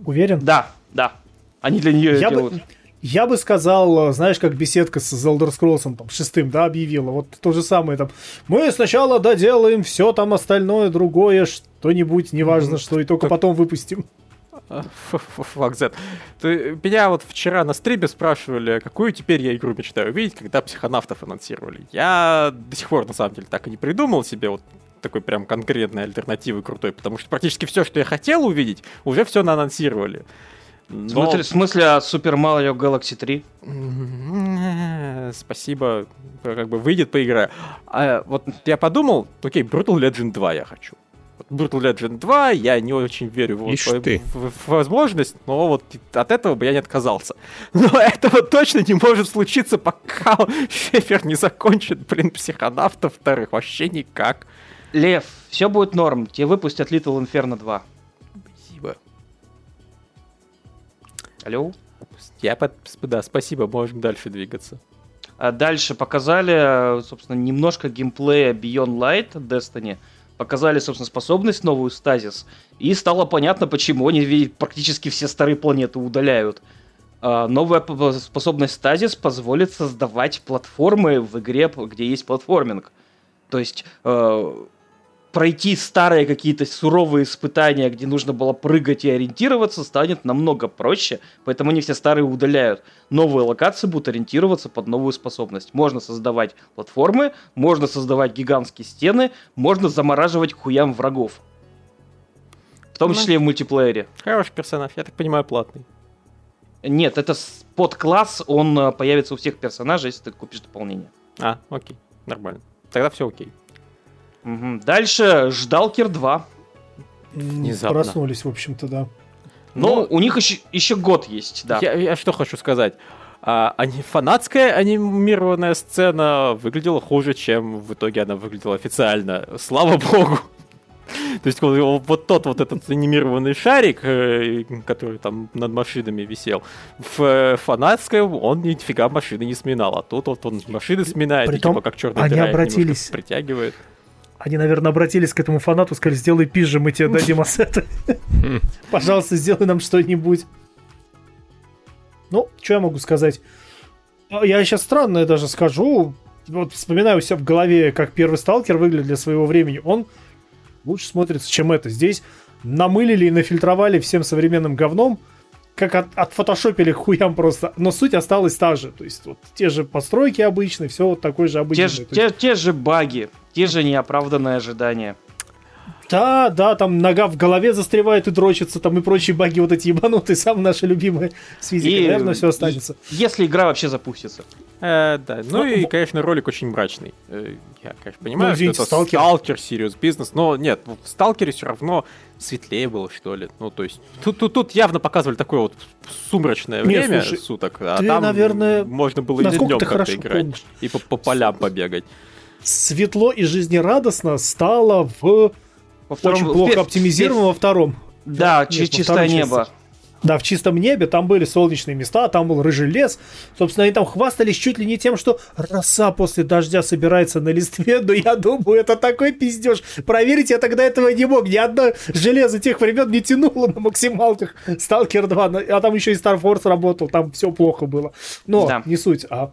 Уверен? Да, да. Они для нее я делают. Бы, я бы сказал, знаешь, как беседка с Elder Scrolls там, шестым, да, объявила. Вот то же самое там. Мы сначала доделаем все там остальное, другое, что-нибудь, неважно что, и только потом выпустим. Fuck that. Ты, меня вот вчера на стриме спрашивали, какую теперь я игру мечтаю увидеть, когда психонавтов анонсировали. Я до сих пор, на самом деле, так и не придумал себе вот такой прям конкретной альтернативы крутой, потому что практически все, что я хотел увидеть, уже все наанонсировали. Но... В смысле, а Super Mario Galaxy 3? Спасибо, как бы выйдет поиграю. А, вот я подумал, окей, Brutal Legend 2 я хочу. Brutal Legend 2, я не очень верю в, в, в возможность, но вот от этого бы я не отказался. <laughs> Но этого точно не может случиться, пока <laughs> Шефер не закончит, блин, психонавтов вторых. Вообще никак. Лев, все будет норм. Тебе выпустят Little Inferno 2. Алло? Я под... Да, спасибо, можем дальше двигаться. А дальше показали, собственно, немножко геймплея Beyond Light Destiny показали, собственно, способность новую стазис, и стало понятно, почему они практически все старые планеты удаляют. А, новая способность стазис позволит создавать платформы в игре, где есть платформинг. То есть э, пройти старые какие-то суровые испытания, где нужно было прыгать и ориентироваться, станет намного проще, поэтому они все старые удаляют. Новые локации будут ориентироваться под новую способность. Можно создавать платформы, можно создавать гигантские стены, можно замораживать хуям врагов. В том ну, числе и в мультиплеере. Хороший персонаж, я так понимаю, платный. Нет, это подкласс, он э, появится у всех персонажей, если ты купишь дополнение. А, окей, нормально. Тогда все окей. Угу. Дальше Ждалкер 2. Внезапно. Проснулись, в общем-то, да. Ну, ну у них еще, еще год есть, да. Я, я что хочу сказать. А, ани, фанатская анимированная сцена выглядела хуже, чем в итоге она выглядела официально. Слава богу. То есть вот, вот тот вот этот анимированный шарик, э, который там над машинами висел, в э, фанатской он нифига машины не сминал, а тут вот он машины сминает, Притом, и типа как черный они обратились, притягивает. Они, наверное, обратились к этому фанату, сказали, сделай пизже, мы тебе дадим ассеты. Пожалуйста, сделай нам что-нибудь. Ну, что я могу сказать? Я сейчас странное даже скажу. Вот вспоминаю у себя в голове, как первый сталкер выглядит для своего времени. Он лучше смотрится, чем это. Здесь намылили и нафильтровали всем современным говном, как от, отфотошопили хуям просто. Но суть осталась та же. То есть вот те же постройки обычные, все вот такой же обычный. Те, те, те же баги. Те же неоправданные ожидания. Да, да, там нога в голове застревает и дрочится, там и прочие баги вот эти ебанутые, самые наши любимые с физикой, и, наверное, все останется. Если игра вообще запустится. Э, да, ну, ну и, конечно, ролик очень мрачный. Э, я, конечно, понимаю, ну, извините, что это сталкер. сталкер, Sirius Business, но нет, в Сталкере все равно светлее было, что ли. Ну, то есть, тут, тут, тут явно показывали такое вот сумрачное нет, время слушай, суток, а ты, там наверное, можно было и днем как-то играть, помнишь. и по, по полям побегать. Светло и жизнерадостно стало в во втором, очень плохо оптимизированном во втором. Да, Нет, чистое небо. Части. Да, в чистом небе, там были солнечные места, там был рыжий лес. Собственно, они там хвастались чуть ли не тем, что роса после дождя собирается на листве, но я думаю, это такой пиздеж. Проверить я тогда этого не мог. Ни одно железо тех времен не тянуло на максималках Сталкер 2, а там еще и Star Force работал, там все плохо было. Но да. не суть. А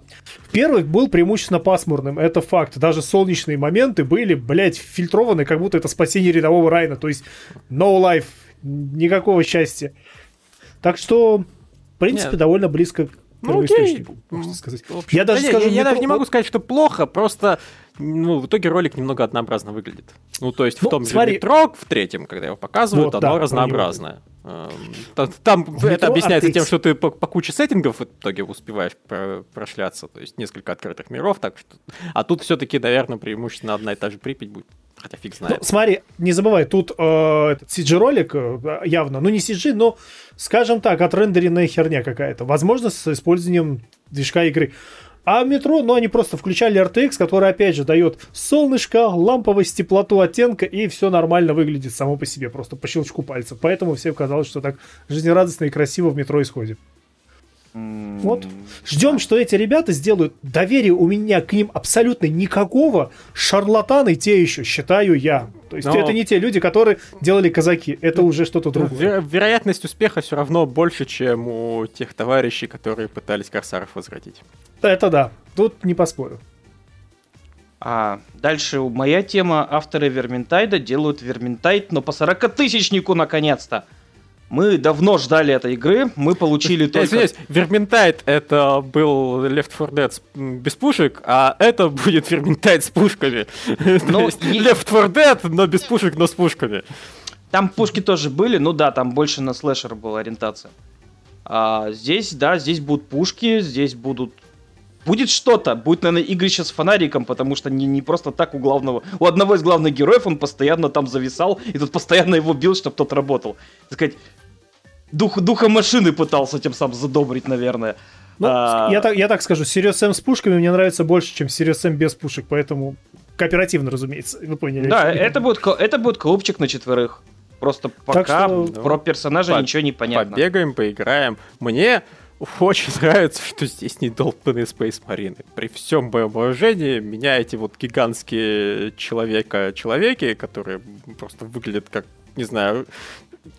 первый был преимущественно пасмурным, это факт. Даже солнечные моменты были, блядь, фильтрованы, как будто это спасение рядового Райна. То есть no life, никакого счастья. Так что, в принципе, Нет. довольно близко к ну, первоисточнику, можно сказать. Я даже да скажу, я, я даже не могу сказать, что плохо, просто ну, в итоге ролик немного однообразно выглядит. Ну, то есть ну, в том смотри. же метро, в третьем, когда его показывают, вот, оно да, разнообразное. Эм, там, там метро, это объясняется тем, что ты по, по куче сеттингов в итоге успеваешь про, прошляться, то есть несколько открытых миров, так что... А тут все-таки, наверное, преимущественно одна и та же Припять будет. Хотя фиг знает. Ну, смотри, не забывай, тут э, CG-ролик э, явно, ну не CG, но, скажем так, отрендеренная херня какая-то. Возможно, с использованием движка игры. А метро, ну, они просто включали RTX, который, опять же, дает солнышко, ламповость, теплоту оттенка, и все нормально выглядит само по себе, просто по щелчку пальца. Поэтому всем казалось, что так жизнерадостно и красиво в метро исходит. Вот. Ждем, что эти ребята сделают. Доверия у меня к ним абсолютно никакого. Шарлатаны те еще, считаю я. То есть Но... это не те люди, которые делали казаки. Это уже что-то другое. Веро- вероятность успеха все равно больше, чем у тех товарищей, которые пытались корсаров возвратить. Это да. Тут не поспорю. А дальше моя тема. Авторы Верментайда делают Верментайд, но по 40-тысячнику наконец-то. Мы давно ждали этой игры, мы получили только... Извиняюсь, Верментайд это был Left 4 Dead без пушек, а это будет Верментайд с пушками. <laughs> Ну, Left 4 Dead, но без пушек, но с пушками. Там пушки тоже были, ну да, там больше на слэшер была ориентация. А здесь, да, здесь будут пушки, здесь будут Будет что-то, будет, наверное, игрища с фонариком, потому что не, не просто так у главного, у одного из главных героев он постоянно там зависал, и тут постоянно его бил, чтобы тот работал. Так сказать, дух, духа машины пытался тем самым задобрить, наверное. Ну, а... я, так, я так скажу, Serious Sam с пушками мне нравится больше, чем Serious Sam без пушек, поэтому кооперативно, разумеется, вы поняли. Да, это будет, это будет коупчик на четверых. Просто пока что, про персонажа по- ничего не понятно. Побегаем, поиграем. Мне очень нравится, что здесь не долбанные Space Marine. При всем моем уважении, меня эти вот гигантские человека-человеки, которые просто выглядят как, не знаю,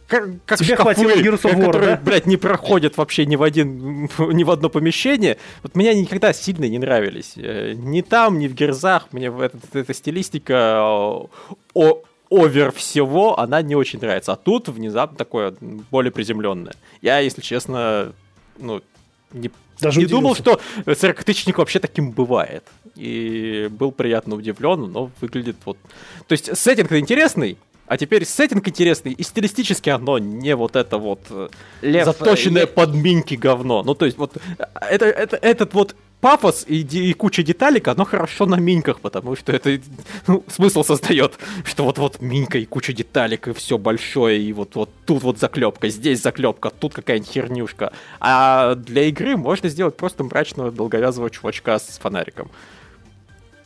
как, как Тебе шкафы, хватило Gears of War, которые, да? блядь, не проходят вообще ни в, один, ни в одно помещение. Вот меня никогда сильно не нравились. Э, ни там, ни в Герзах. Мне эта, эта стилистика о, овер всего, она не очень нравится. А тут внезапно такое более приземленное. Я, если честно, ну, не, Даже не думал, что 40 вообще таким бывает. И был приятно удивлен, но выглядит вот... То есть сеттинг интересный, а теперь сеттинг интересный, и стилистически оно не вот это вот э, Лев, заточенное Лев... под минки говно. Ну, то есть, вот это, это, этот вот пафос и, и куча деталек, оно хорошо на миньках, потому что это ну, смысл создает, что вот-вот минька и куча деталек, и все большое, и вот-вот тут вот заклепка, здесь заклепка, тут какая-нибудь хернюшка. А для игры можно сделать просто мрачного долговязого чувачка с фонариком.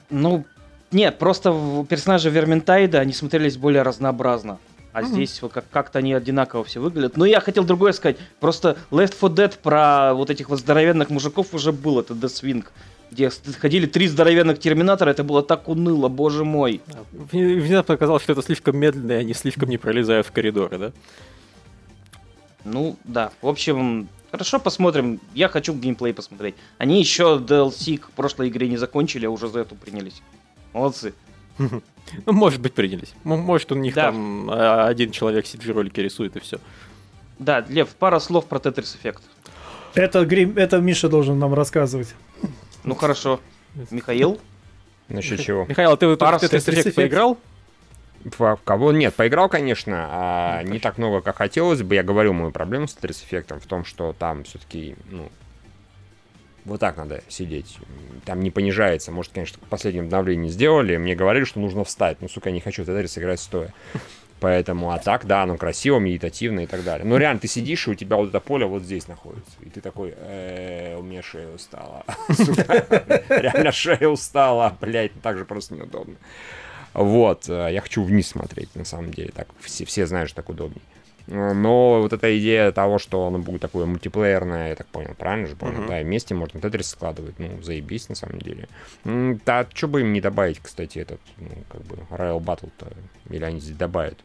Ну, нет, просто персонажи Верментайда, они смотрелись более разнообразно. А mm-hmm. здесь вот как- как-то они одинаково все выглядят. Но я хотел другое сказать. Просто Left 4 Dead про вот этих вот здоровенных мужиков уже был. Это Death Swing. Где ходили три здоровенных терминатора, это было так уныло, боже мой. Внезапно оказалось, что это слишком медленно, и они слишком не пролезают в коридоры, да? Ну, да. В общем, хорошо, посмотрим. Я хочу геймплей посмотреть. Они еще DLC к прошлой игре не закончили, а уже за эту принялись. Молодцы. <laughs> Ну, может быть, принялись. Может, у них да. там а, один человек CG-ролики рисует и все. Да, Лев, пара слов про Tetris Effect. Это, грим, это Миша должен нам рассказывать. Ну хорошо. Михаил? Насчет чего? Михаил, ты в Tetris Effect поиграл? Кого? Нет, поиграл, конечно, а ну, не так много, как хотелось бы. Я говорил, мою проблему с Tetris Effect в том, что там все-таки, ну, Вот так надо сидеть. Там не понижается. Может, конечно, в последнем обновлении сделали. Мне говорили, что нужно встать. Ну, сука, я не хочу Тетрис играть стоя. Поэтому, а так, да, оно красиво, медитативно и так далее. Но реально, ты сидишь, и у тебя вот это поле вот здесь находится. И ты такой, «Э, у меня шея устала. <laughs> Реально шея устала, блядь, так же просто неудобно. Вот, э, я хочу вниз смотреть, на самом деле. Так все, все знают, что так удобнее. Но вот эта идея того, что оно будет такое мультиплеерное, я так понял, правильно же понял? Uh-huh. Да, вместе можно тетрис складывать, ну, заебись на самом деле. Да, что бы им не добавить, кстати, этот, ну, как бы, Royal Battle-то, или они здесь добавят?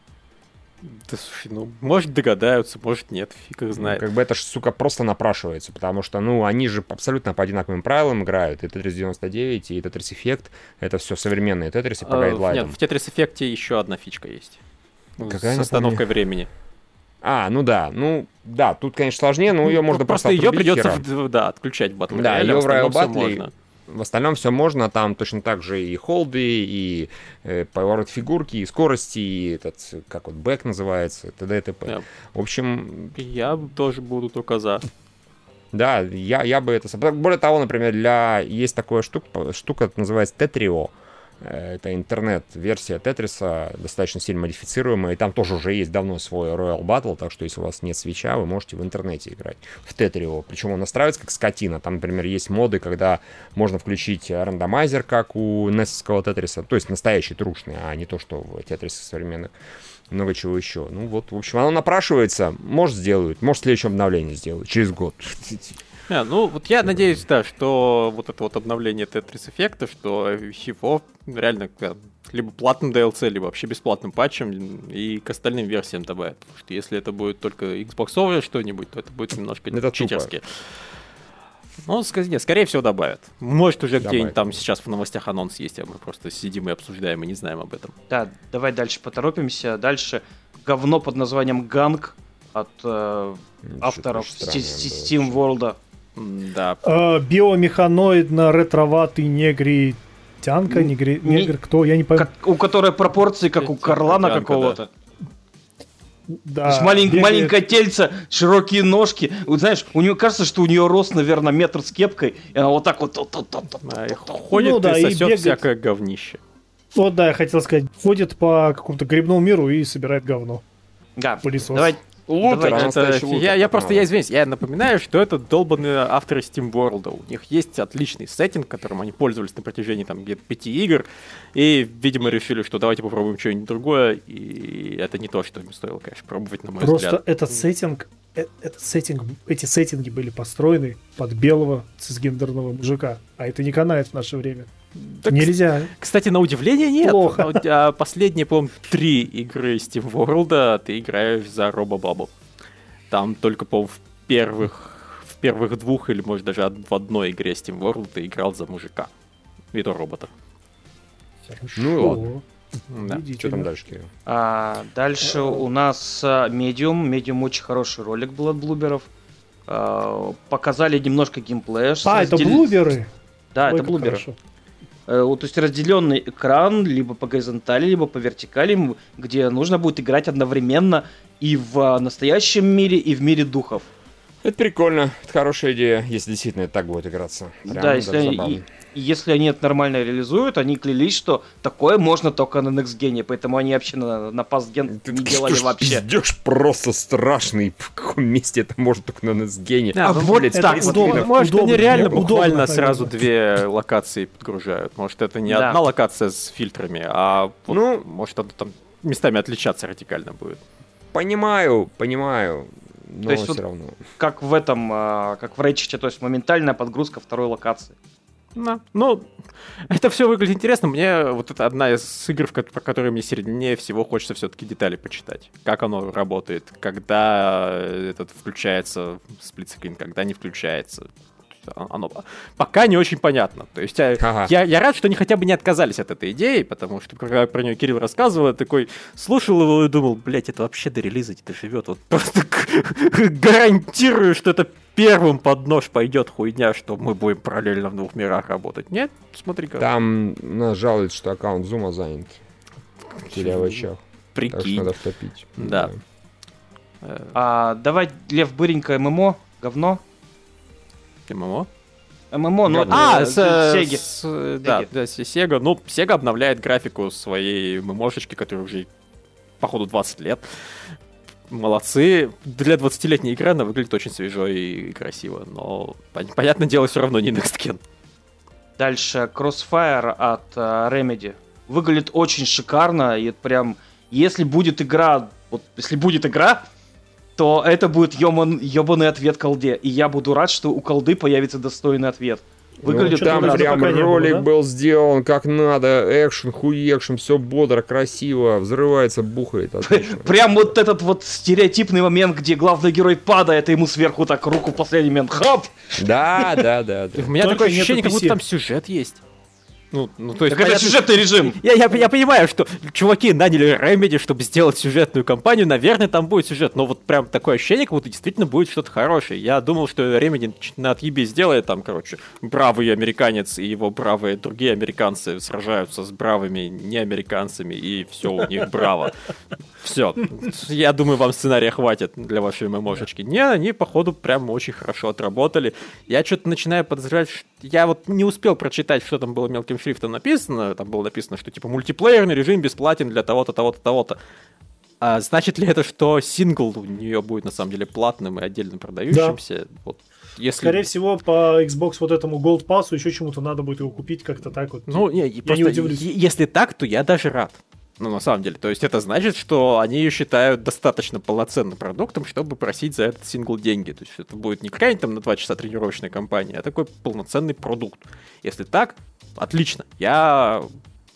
Да слушай, ну, может догадаются, может нет, фиг их знает. Ну, как бы это ж, сука, просто напрашивается, потому что, ну, они же абсолютно по одинаковым правилам играют. И Tetris 99, и Tetris Effect, это все современные Tetris по гайдлайнам. Нет, в Tetris Effect еще одна фичка есть. Какая с остановкой времени. А, ну да, ну да, тут, конечно, сложнее, но ее ну, можно просто Просто ее придется, в, да, отключать в Battle Да, ее в Royal Battle в остальном все можно, там точно так же и холды, и э, поворот фигурки, и скорости, и этот, как вот, бэк называется, т.д. и т.п. Yeah. В общем... Я тоже буду только за. Да, я, я бы это... Более того, например, для... Есть такая штука, штука называется. Э, это интернет-версия Тетриса, достаточно сильно модифицируемая, и там тоже уже есть давно свой Royal Battle, так что если у вас нет свеча, вы можете в интернете играть в Тетрио. Причем он настраивается как скотина. Там, например, есть моды, когда можно включить рандомайзер, как у NES Тетриса, то есть настоящий трушный, а не то, что в Тетрисах современных много чего еще. Ну вот, в общем, оно напрашивается. Может, сделают. Может, в следующем обновлении сделают. Через год. <laughs> А, ну, вот я надеюсь, да, что вот это вот обновление Tetris эффекта, что его реально либо платным DLC, либо вообще бесплатным патчем и к остальным версиям добавят. Потому что если это будет только Xbox что-нибудь, то это будет немножко это читерски. Ну, нет, скорее всего, добавят. Может, уже где-нибудь там сейчас в новостях анонс есть, а мы просто сидим и обсуждаем и не знаем об этом. Да, давай дальше поторопимся. Дальше говно под названием Ганг от э, авторов Steam World. Да. Э, биомеханоидно ретроватый негри тянка, негри, не, негр, кто, я не пойму. у которой пропорции, как у Карлана какого-то. Да. То есть малень, бегает. маленькое тельце, широкие ножки. Вот знаешь, у нее кажется, что у нее рост, наверное, метр с кепкой, и она вот так вот а, ходит ну, да, и сосет бегает. всякое говнище. Вот да, я хотел сказать, ходит по какому-то грибному миру и собирает говно. Да. Пылесос. Давай, Лутер, Давай, это, лутер. Я, я просто, я извиняюсь, я напоминаю, что это долбанные авторы Steam World. У них есть отличный сеттинг, которым они пользовались на протяжении там где-то пяти игр, и, видимо, решили, что давайте попробуем что-нибудь другое, и это не то, что им стоило, конечно, пробовать, на мой просто взгляд. Просто этот сеттинг, э, этот сеттинг, эти сеттинги были построены под белого цисгендерного мужика, а это не канает в наше время. Так, Нельзя. Кстати, на удивление нет. Плохо. А последние, по-моему, три игры Steam World ты играешь за Робо Бабу. Там только, по в первых в первых двух или, может, даже в одной игре Steam World ты играл за мужика. И то робота. Хорошо. Ну ладно. Да. Что там дальше, Кирилл? А, дальше у нас Medium. Medium очень хороший ролик был от Блуберов. А, показали немножко геймплея. А, это Блуберы? Да, Ой, это Блуберы. Хорошо. Э, то есть разделенный экран либо по горизонтали, либо по вертикали, где нужно будет играть одновременно и в настоящем мире, и в мире духов. Это прикольно, это хорошая идея, если действительно это так будет играться. Прям да, если они, и, если они это нормально реализуют, они клялись, что такое можно только на Next Gen, поэтому они вообще на, на Past Gen Ты, не <laughs> делали что вообще. Пиздешь просто страшный, в каком месте это может только на Next Gen. Да, а ну, вот блядь, так, удобно, может, удобно, они реально удобно, буквально удобно, сразу две локации подгружают. Может, это не да. одна локация с фильтрами, а ну, может, это там местами отличаться радикально будет. Понимаю, понимаю но то есть все вот равно. Как в этом, а, как в Рейчите, то есть моментальная подгрузка второй локации. Да. Ну, это все выглядит интересно. Мне вот это одна из игр, про которые мне сильнее всего хочется все-таки детали почитать. Как оно работает, когда этот включается сплитскрин, когда не включается оно пока не очень понятно. То есть э, ага. я, я рад, что они хотя бы не отказались от этой идеи, потому что когда про нее Кирилл рассказывал, я такой слушал его и думал, блядь, это вообще до релиза где-то живет. Вот просто <laughs> гарантирую, что это первым под нож пойдет хуйня, что мы будем параллельно в двух мирах работать. Нет? Смотри как. Там нас жалуют, что аккаунт Зума занят. Теряя в очах. Прикинь. Так что надо втопить. Да. да. А, давай, Лев Быренько ММО, говно. ММО? ММО, ну А, с, Сеги. С, да, да, Sega. Ну, Sega обновляет графику своей ММОшечки, которая уже, походу, 20 лет. Молодцы. Для 20-летней игры она выглядит очень свежо и красиво, но, понятное дело, все равно не Next Gen. Дальше Crossfire от э, Remedy. Выглядит очень шикарно, и прям, если будет игра, вот если будет игра, то это будет ёбан, ёбаный ответ колде. И я буду рад, что у колды появится достойный ответ. Выглядит ну, там прям ролик было, да? был сделан как надо, экшен, хуекшн, все бодро, красиво, взрывается, бухает. <laughs> Прям вот этот вот стереотипный момент, где главный герой падает, и ему сверху так руку в последний момент, хоп! Да, да, да. У меня такое ощущение, как будто там сюжет есть. Ну, ну, то есть, так понятно, это сюжетный режим. Я, я, я понимаю, что чуваки наняли Remedy, чтобы сделать сюжетную кампанию. Наверное, там будет сюжет. Но вот прям такое ощущение, как будто действительно будет что-то хорошее. Я думал, что Remedy на отъебе сделает там, короче, бравый американец и его бравые другие американцы сражаются с бравыми неамериканцами, и все у них браво. Все. Я думаю, вам сценария хватит для вашей ММОшечки. Не, они, походу, прям очень хорошо отработали. Я что-то начинаю подозревать, что я вот не успел прочитать, что там было мелким шрифтом написано. Там было написано, что типа мультиплеерный режим бесплатен для того-то, того-то, того-то. А значит ли это, что сингл у нее будет на самом деле платным и отдельно продающимся? Да. Вот, если... Скорее всего, по Xbox вот этому Gold Pass еще чему-то надо будет его купить как-то так вот. Ну, не, я просто, не удивлюсь. Если так, то я даже рад. Ну, на самом деле. То есть это значит, что они ее считают достаточно полноценным продуктом, чтобы просить за этот сингл деньги. То есть это будет не какая-нибудь там на 2 часа тренировочная компания, а такой полноценный продукт. Если так, отлично. Я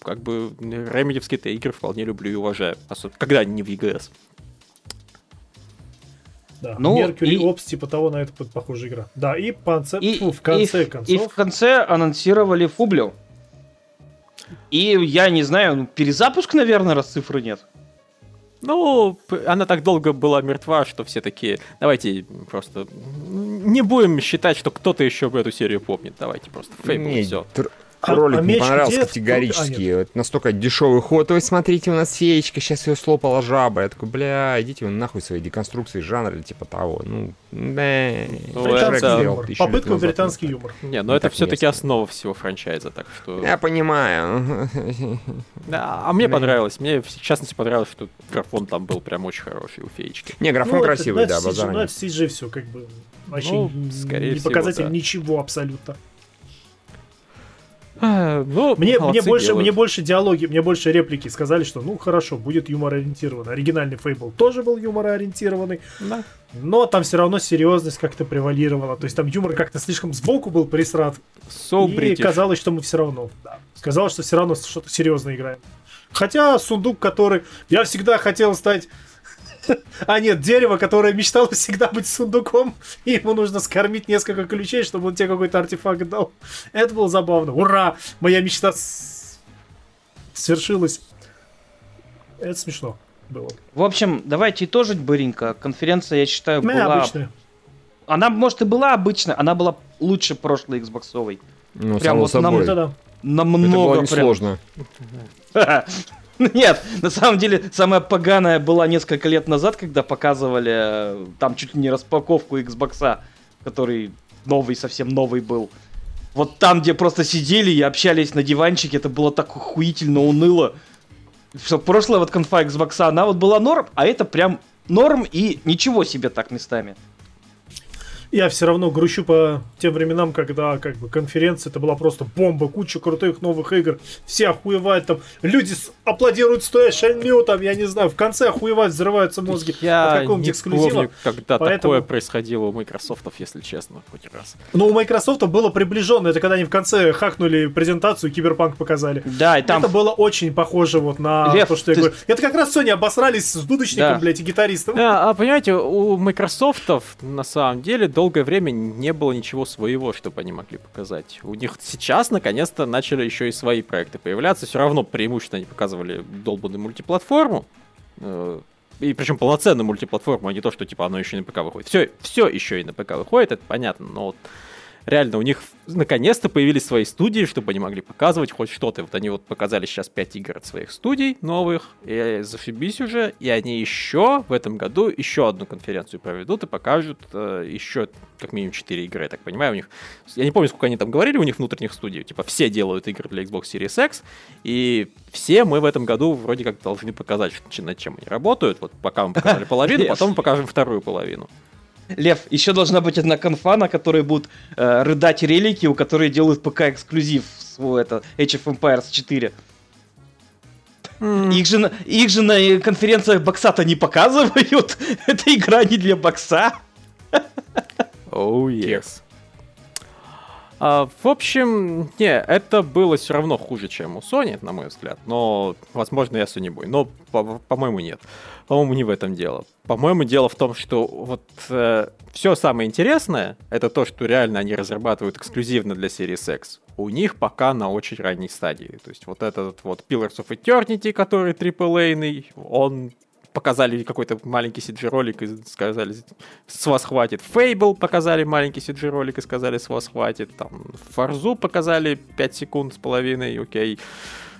как бы ремедевские игры вполне люблю и уважаю. Особенно, когда они не в EGS. Да, ну, Mercury и... Ops, типа того, на это похожая игра. Да, и, по... и Фу, в конце и, концов... И в конце анонсировали Фублю. И я не знаю, ну, перезапуск, наверное, раз цифры нет. Ну, она так долго была мертва, что все такие, давайте просто не будем считать, что кто-то еще эту серию помнит. Давайте просто Фейбл, все. А, ролик а не понравился где? категорически. А, это настолько дешевый ход. Ой, смотрите, у нас феечка, сейчас ее слопала жаба. Я такой, бля, идите вы нахуй свои деконструкции жанра или типа того. Ну, да. Ну, это... Попытка британский юмор. Не, но ну, это все-таки основа всего франчайза, так что... Я понимаю. Да, а мне понравилось. Мне, в частности, понравилось, что графон там был прям очень хороший у феечки. Не, графон ну, красивый, да, базар. Ну, это CG все, как бы, вообще ну, не показатель ничего абсолютно. А, ну, мне, мне, больше, мне больше диалоги, мне больше реплики сказали, что ну хорошо, будет юмор ориентирован. Оригинальный Фейбл тоже был юмор ориентированный. Да. Но там все равно серьезность как-то превалировала. То есть там юмор как-то слишком сбоку был присрат. So и British. казалось, что мы все равно. Да, казалось, что все равно что-то серьезно играем. Хотя сундук, который... Я всегда хотел стать а нет, дерево, которое мечтало всегда быть сундуком, и ему нужно скормить несколько ключей, чтобы он тебе какой-то артефакт дал. Это было забавно. Ура! Моя мечта свершилась. Это смешно было. В общем, давайте итожить быренько. Конференция, я считаю, была... обычная. Она, может, и была обычная, она была лучше прошлой Xbox. Ну, Прям вот собой. нам, намного Это было несложно. <laughs> <laughs> Нет, на самом деле, самая поганая была несколько лет назад, когда показывали э, там чуть ли не распаковку Xbox, который новый, совсем новый был. Вот там, где просто сидели и общались на диванчике, это было так охуительно уныло. Что прошлая вот конфа Xbox, она вот была норм, а это прям норм и ничего себе так местами я все равно грущу по тем временам, когда как бы конференция это была просто бомба, куча крутых новых игр, все охуевают там, люди аплодируют стоя шальню там, я не знаю, в конце охуевают, взрываются мозги я от какого-нибудь эксклюзива. Помню, когда Поэтому... такое происходило у Microsoft, если честно, хоть раз. Ну, у Microsoft было приближенно, это когда они в конце хакнули презентацию, Киберпанк показали. Да, и там... Это было очень похоже вот на Лев, то, что ты... я говорю. Это как раз Sony обосрались с будущником, да. блядь, и гитаристом. Да, а понимаете, у Microsoft на самом деле долгое время не было ничего своего, чтобы они могли показать. У них сейчас, наконец-то, начали еще и свои проекты появляться. Все равно преимущественно они показывали долбанную мультиплатформу. Э, и причем полноценную мультиплатформу, а не то, что типа оно еще и на ПК выходит. Все, все еще и на ПК выходит, это понятно, но вот реально у них наконец-то появились свои студии, чтобы они могли показывать хоть что-то. Вот они вот показали сейчас 5 игр от своих студий новых, и зашибись уже, и они еще в этом году еще одну конференцию проведут и покажут э, еще как минимум 4 игры, я так понимаю, у них... Я не помню, сколько они там говорили у них внутренних студий, типа все делают игры для Xbox Series X, и все мы в этом году вроде как должны показать, над чем они работают. Вот пока мы показали половину, потом мы покажем вторую половину. Лев, еще должна быть одна конфа, на которой будут э, рыдать релики, у которой делают ПК эксклюзив свой это Age of Empires 4. Mm. Их, же, их же на конференциях бокса-то не показывают. <laughs> Это игра не для бокса. Oh, yes. А, в общем, не, это было все равно хуже, чем у Sony, на мой взгляд. Но, возможно, я Sony бой. Но, по- по-моему, нет. По-моему, не в этом дело. По-моему, дело в том, что вот э, все самое интересное, это то, что реально они разрабатывают эксклюзивно для Series X. У них пока на очень ранней стадии. То есть вот этот вот Pillars of Eternity, который AAA, он показали какой-то маленький CG-ролик и сказали, с вас хватит. Fable показали маленький CG-ролик и сказали, с вас хватит. Там Фарзу показали 5 секунд с половиной, окей.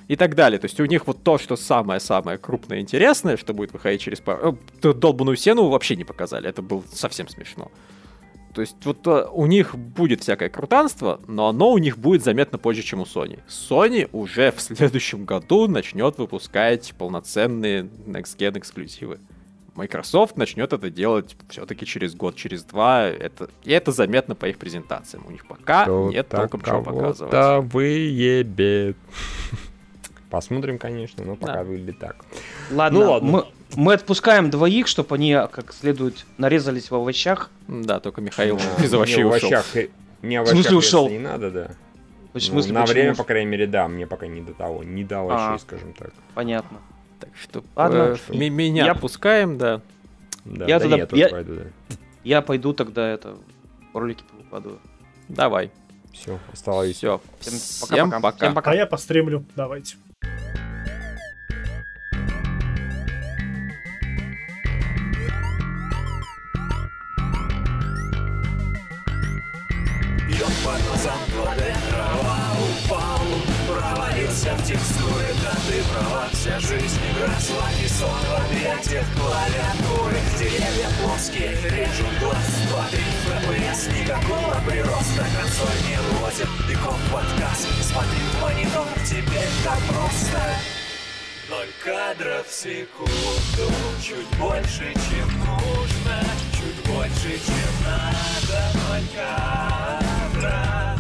И так далее. То есть у них вот то, что самое-самое крупное интересное, что будет выходить через пару... Э, долбанную стену вообще не показали. Это было совсем смешно. То есть вот э, у них будет всякое крутанство, но оно у них будет заметно позже, чем у Sony. Sony уже в следующем году начнет выпускать полноценные Next Gen эксклюзивы. Microsoft начнет это делать все-таки через год, через два. Это, и это заметно по их презентациям. У них пока Кто нет толком чего показывать. Да выебет. <laughs> Посмотрим, конечно, но пока да. выглядит так. Ладно, ну, ладно. Мы, мы отпускаем двоих, чтобы они как следует нарезались в овощах. Да, только Михаил из овощей ушел. Не овощах, в смысле ушел? Не надо, да. В смысле, ну, на время, по крайней мере, да, мне пока не до того, не до овощей, а, скажем так. Понятно. Так что Ладно, э, меня я... отпускаем, да. Да, я да тогда, я, я, пойду, да. я пойду тогда это ролики выкладываю. Давай. Все, оставайся. Все. Всем пока. Всем пока. А я постремлю. Давайте. Провалился в текстуры, да ты права Вся жизнь игра, сладкий сон объятиях клавиатуры Деревья плоские, режут глаз Смотри, ФПС, никакого прироста Консоль не лозит, и комп подкаст Смотри в монитор, теперь так просто Ноль кадров в секунду Чуть больше, чем нужно Чуть больше, чем надо Ноль кадров